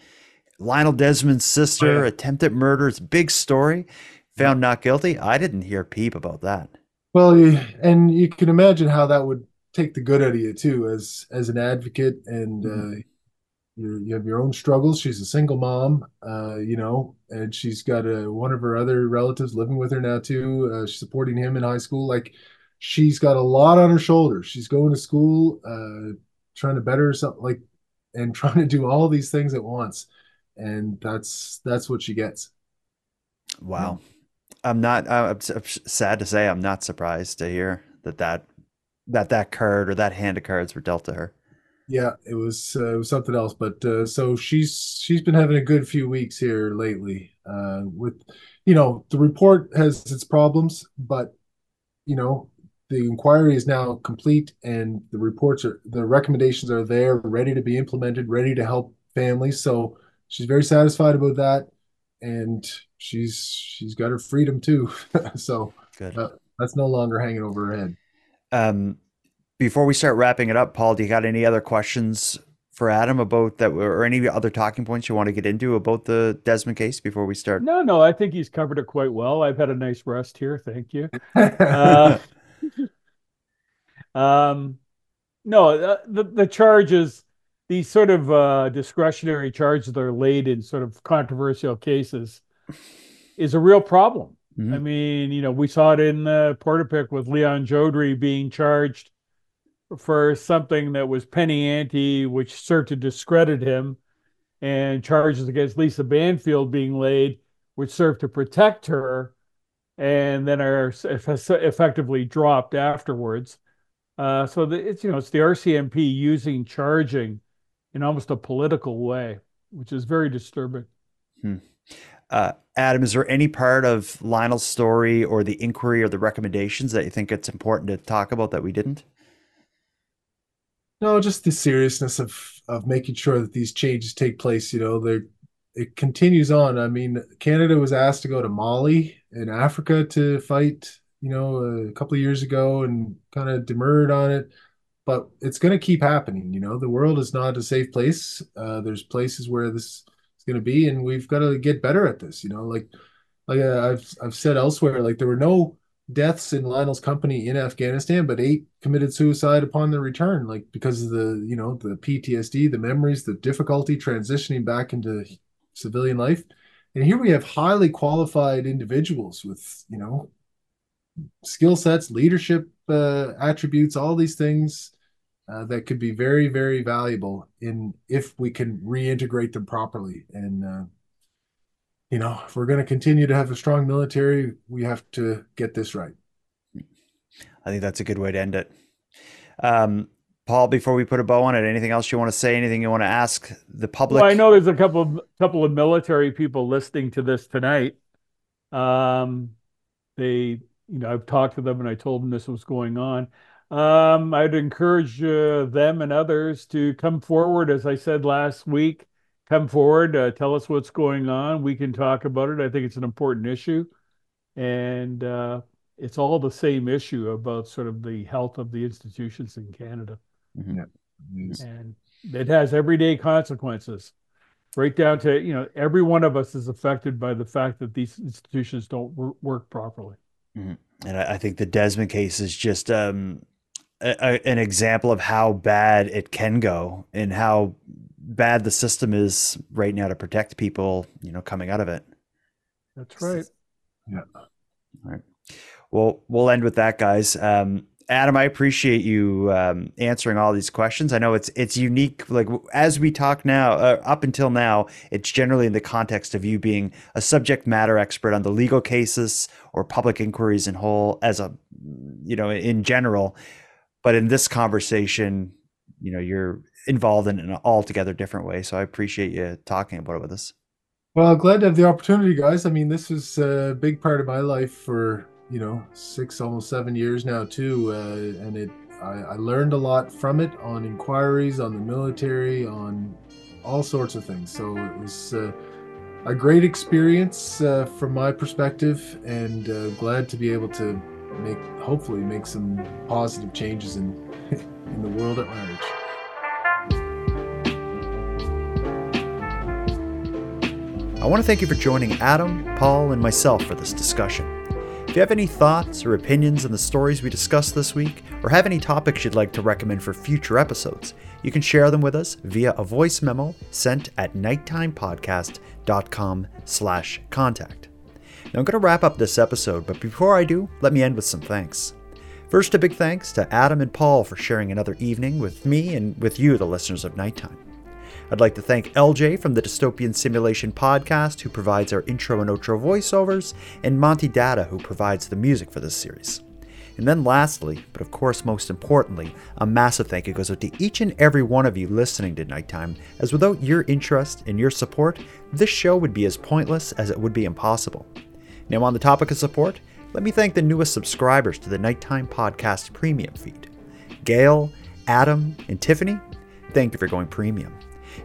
Lionel Desmond's sister, oh, yeah. attempted murder. It's big story. Found not guilty. I didn't hear peep about that. Well, and you can imagine how that would take the good out of you too, as as an advocate, and mm-hmm. uh, you have your own struggles. She's a single mom, uh, you know, and she's got a, one of her other relatives living with her now too. Uh, supporting him in high school. Like she's got a lot on her shoulders. She's going to school, uh, trying to better herself, like, and trying to do all these things at once. And that's that's what she gets. Wow. I'm not. I'm sad to say, I'm not surprised to hear that that that that card or that hand of cards were dealt to her. Yeah, it was uh, it was something else. But uh, so she's she's been having a good few weeks here lately. Uh, with you know the report has its problems, but you know the inquiry is now complete and the reports are the recommendations are there, ready to be implemented, ready to help families. So she's very satisfied about that, and she's she's got her freedom too. so good. Uh, that's no longer hanging over her head. Um, before we start wrapping it up, Paul, do you got any other questions for Adam about that, or any other talking points you want to get into about the Desmond case before we start? No, no, I think he's covered it quite well. I've had a nice rest here, thank you. uh, um, no, uh, the the charges, these sort of uh, discretionary charges that are laid in sort of controversial cases, is a real problem. Mm-hmm. I mean, you know, we saw it in uh, Portapique with Leon Joudrey being charged for something that was penny ante, which served to discredit him, and charges against Lisa Banfield being laid, which served to protect her, and then are effectively dropped afterwards. Uh, so the, it's you know it's the RCMP using charging in almost a political way, which is very disturbing. Hmm. Uh, Adam, is there any part of Lionel's story or the inquiry or the recommendations that you think it's important to talk about that we didn't? No, just the seriousness of of making sure that these changes take place. You know, they it continues on. I mean, Canada was asked to go to Mali in Africa to fight. You know, a couple of years ago, and kind of demurred on it. But it's going to keep happening. You know, the world is not a safe place. Uh, there's places where this is going to be, and we've got to get better at this. You know, like like uh, I've I've said elsewhere, like there were no deaths in Lionel's company in Afghanistan, but eight committed suicide upon their return, like because of the you know the PTSD, the memories, the difficulty transitioning back into civilian life. And here we have highly qualified individuals with you know skill sets, leadership uh, attributes, all these things uh, that could be very very valuable in if we can reintegrate them properly and. Uh, you know, if we're going to continue to have a strong military, we have to get this right. I think that's a good way to end it. Um, Paul, before we put a bow on it, anything else you want to say? Anything you want to ask the public? Well, I know there's a couple of couple of military people listening to this tonight. Um, they, you know, I've talked to them and I told them this was going on. Um, I'd encourage uh, them and others to come forward, as I said last week, come forward, uh, tell us what's going on. We can talk about it. I think it's an important issue. And uh, it's all the same issue about sort of the health of the institutions in Canada. Mm-hmm. Yeah. And it has everyday consequences, right down to, you know, every one of us is affected by the fact that these institutions don't work properly. Mm-hmm. And I, I, think the Desmond case is just um, a, a, an example of how bad it can go and how bad the system is right now to protect people, you know, coming out of it. That's right. Yeah. All right. Well, we'll end with that, guys. Um, Adam, I appreciate you um, answering all these questions. I know it's it's unique. Like as we talk now, uh, up until now, it's generally in the context of you being a subject matter expert on the legal cases or public inquiries in whole, as a you know, in general. But in this conversation, you know, you're involved in an altogether different way. So I appreciate you talking about it with us. Well, glad to have the opportunity, guys. I mean, this is a big part of my life for you know six, almost seven years now too, uh, and it I, I, learned a lot from it on inquiries, on the military, on all sorts of things. So it was uh, a great experience uh, from my perspective, and uh, glad to be able to make hopefully make some positive changes in in the world at large. I want to thank you for joining Adam, Paul, and myself for this discussion. If you have any thoughts or opinions on the stories we discussed this week, or have any topics you'd like to recommend for future episodes, you can share them with us via a voice memo sent at nighttimepodcast.com slash contact. Now I'm going to wrap up this episode, but before I do, let me end with some thanks. First, a big thanks to Adam and Paul for sharing another evening with me and with you, the listeners of Nighttime. I'd like to thank LJ from the Dystopian Simulation podcast, who provides our intro and outro voiceovers, and Monty Datta, who provides the music for this series. And then, lastly, but of course most importantly, a massive thank you goes out to each and every one of you listening to Nighttime, as without your interest and your support, this show would be as pointless as it would be impossible. Now, on the topic of support, let me thank the newest subscribers to the Nighttime Podcast Premium feed Gail, Adam, and Tiffany. Thank you for going premium.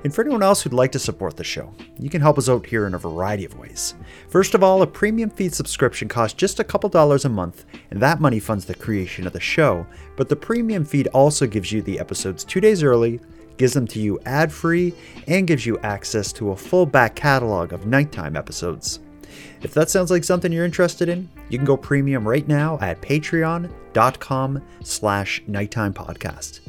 And for anyone else who'd like to support the show, you can help us out here in a variety of ways. First of all, a premium feed subscription costs just a couple dollars a month, and that money funds the creation of the show. But the premium feed also gives you the episodes two days early, gives them to you ad free, and gives you access to a full back catalog of nighttime episodes. If that sounds like something you're interested in, you can go premium right now at patreon.com slash nighttime podcast.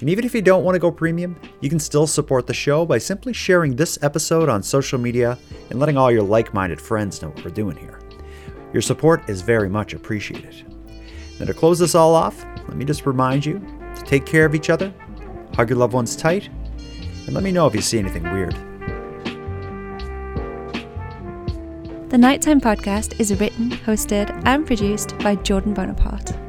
And even if you don't want to go premium, you can still support the show by simply sharing this episode on social media and letting all your like minded friends know what we're doing here. Your support is very much appreciated. Now, to close this all off, let me just remind you to take care of each other, hug your loved ones tight, and let me know if you see anything weird. The Nighttime Podcast is written, hosted, and produced by Jordan Bonaparte.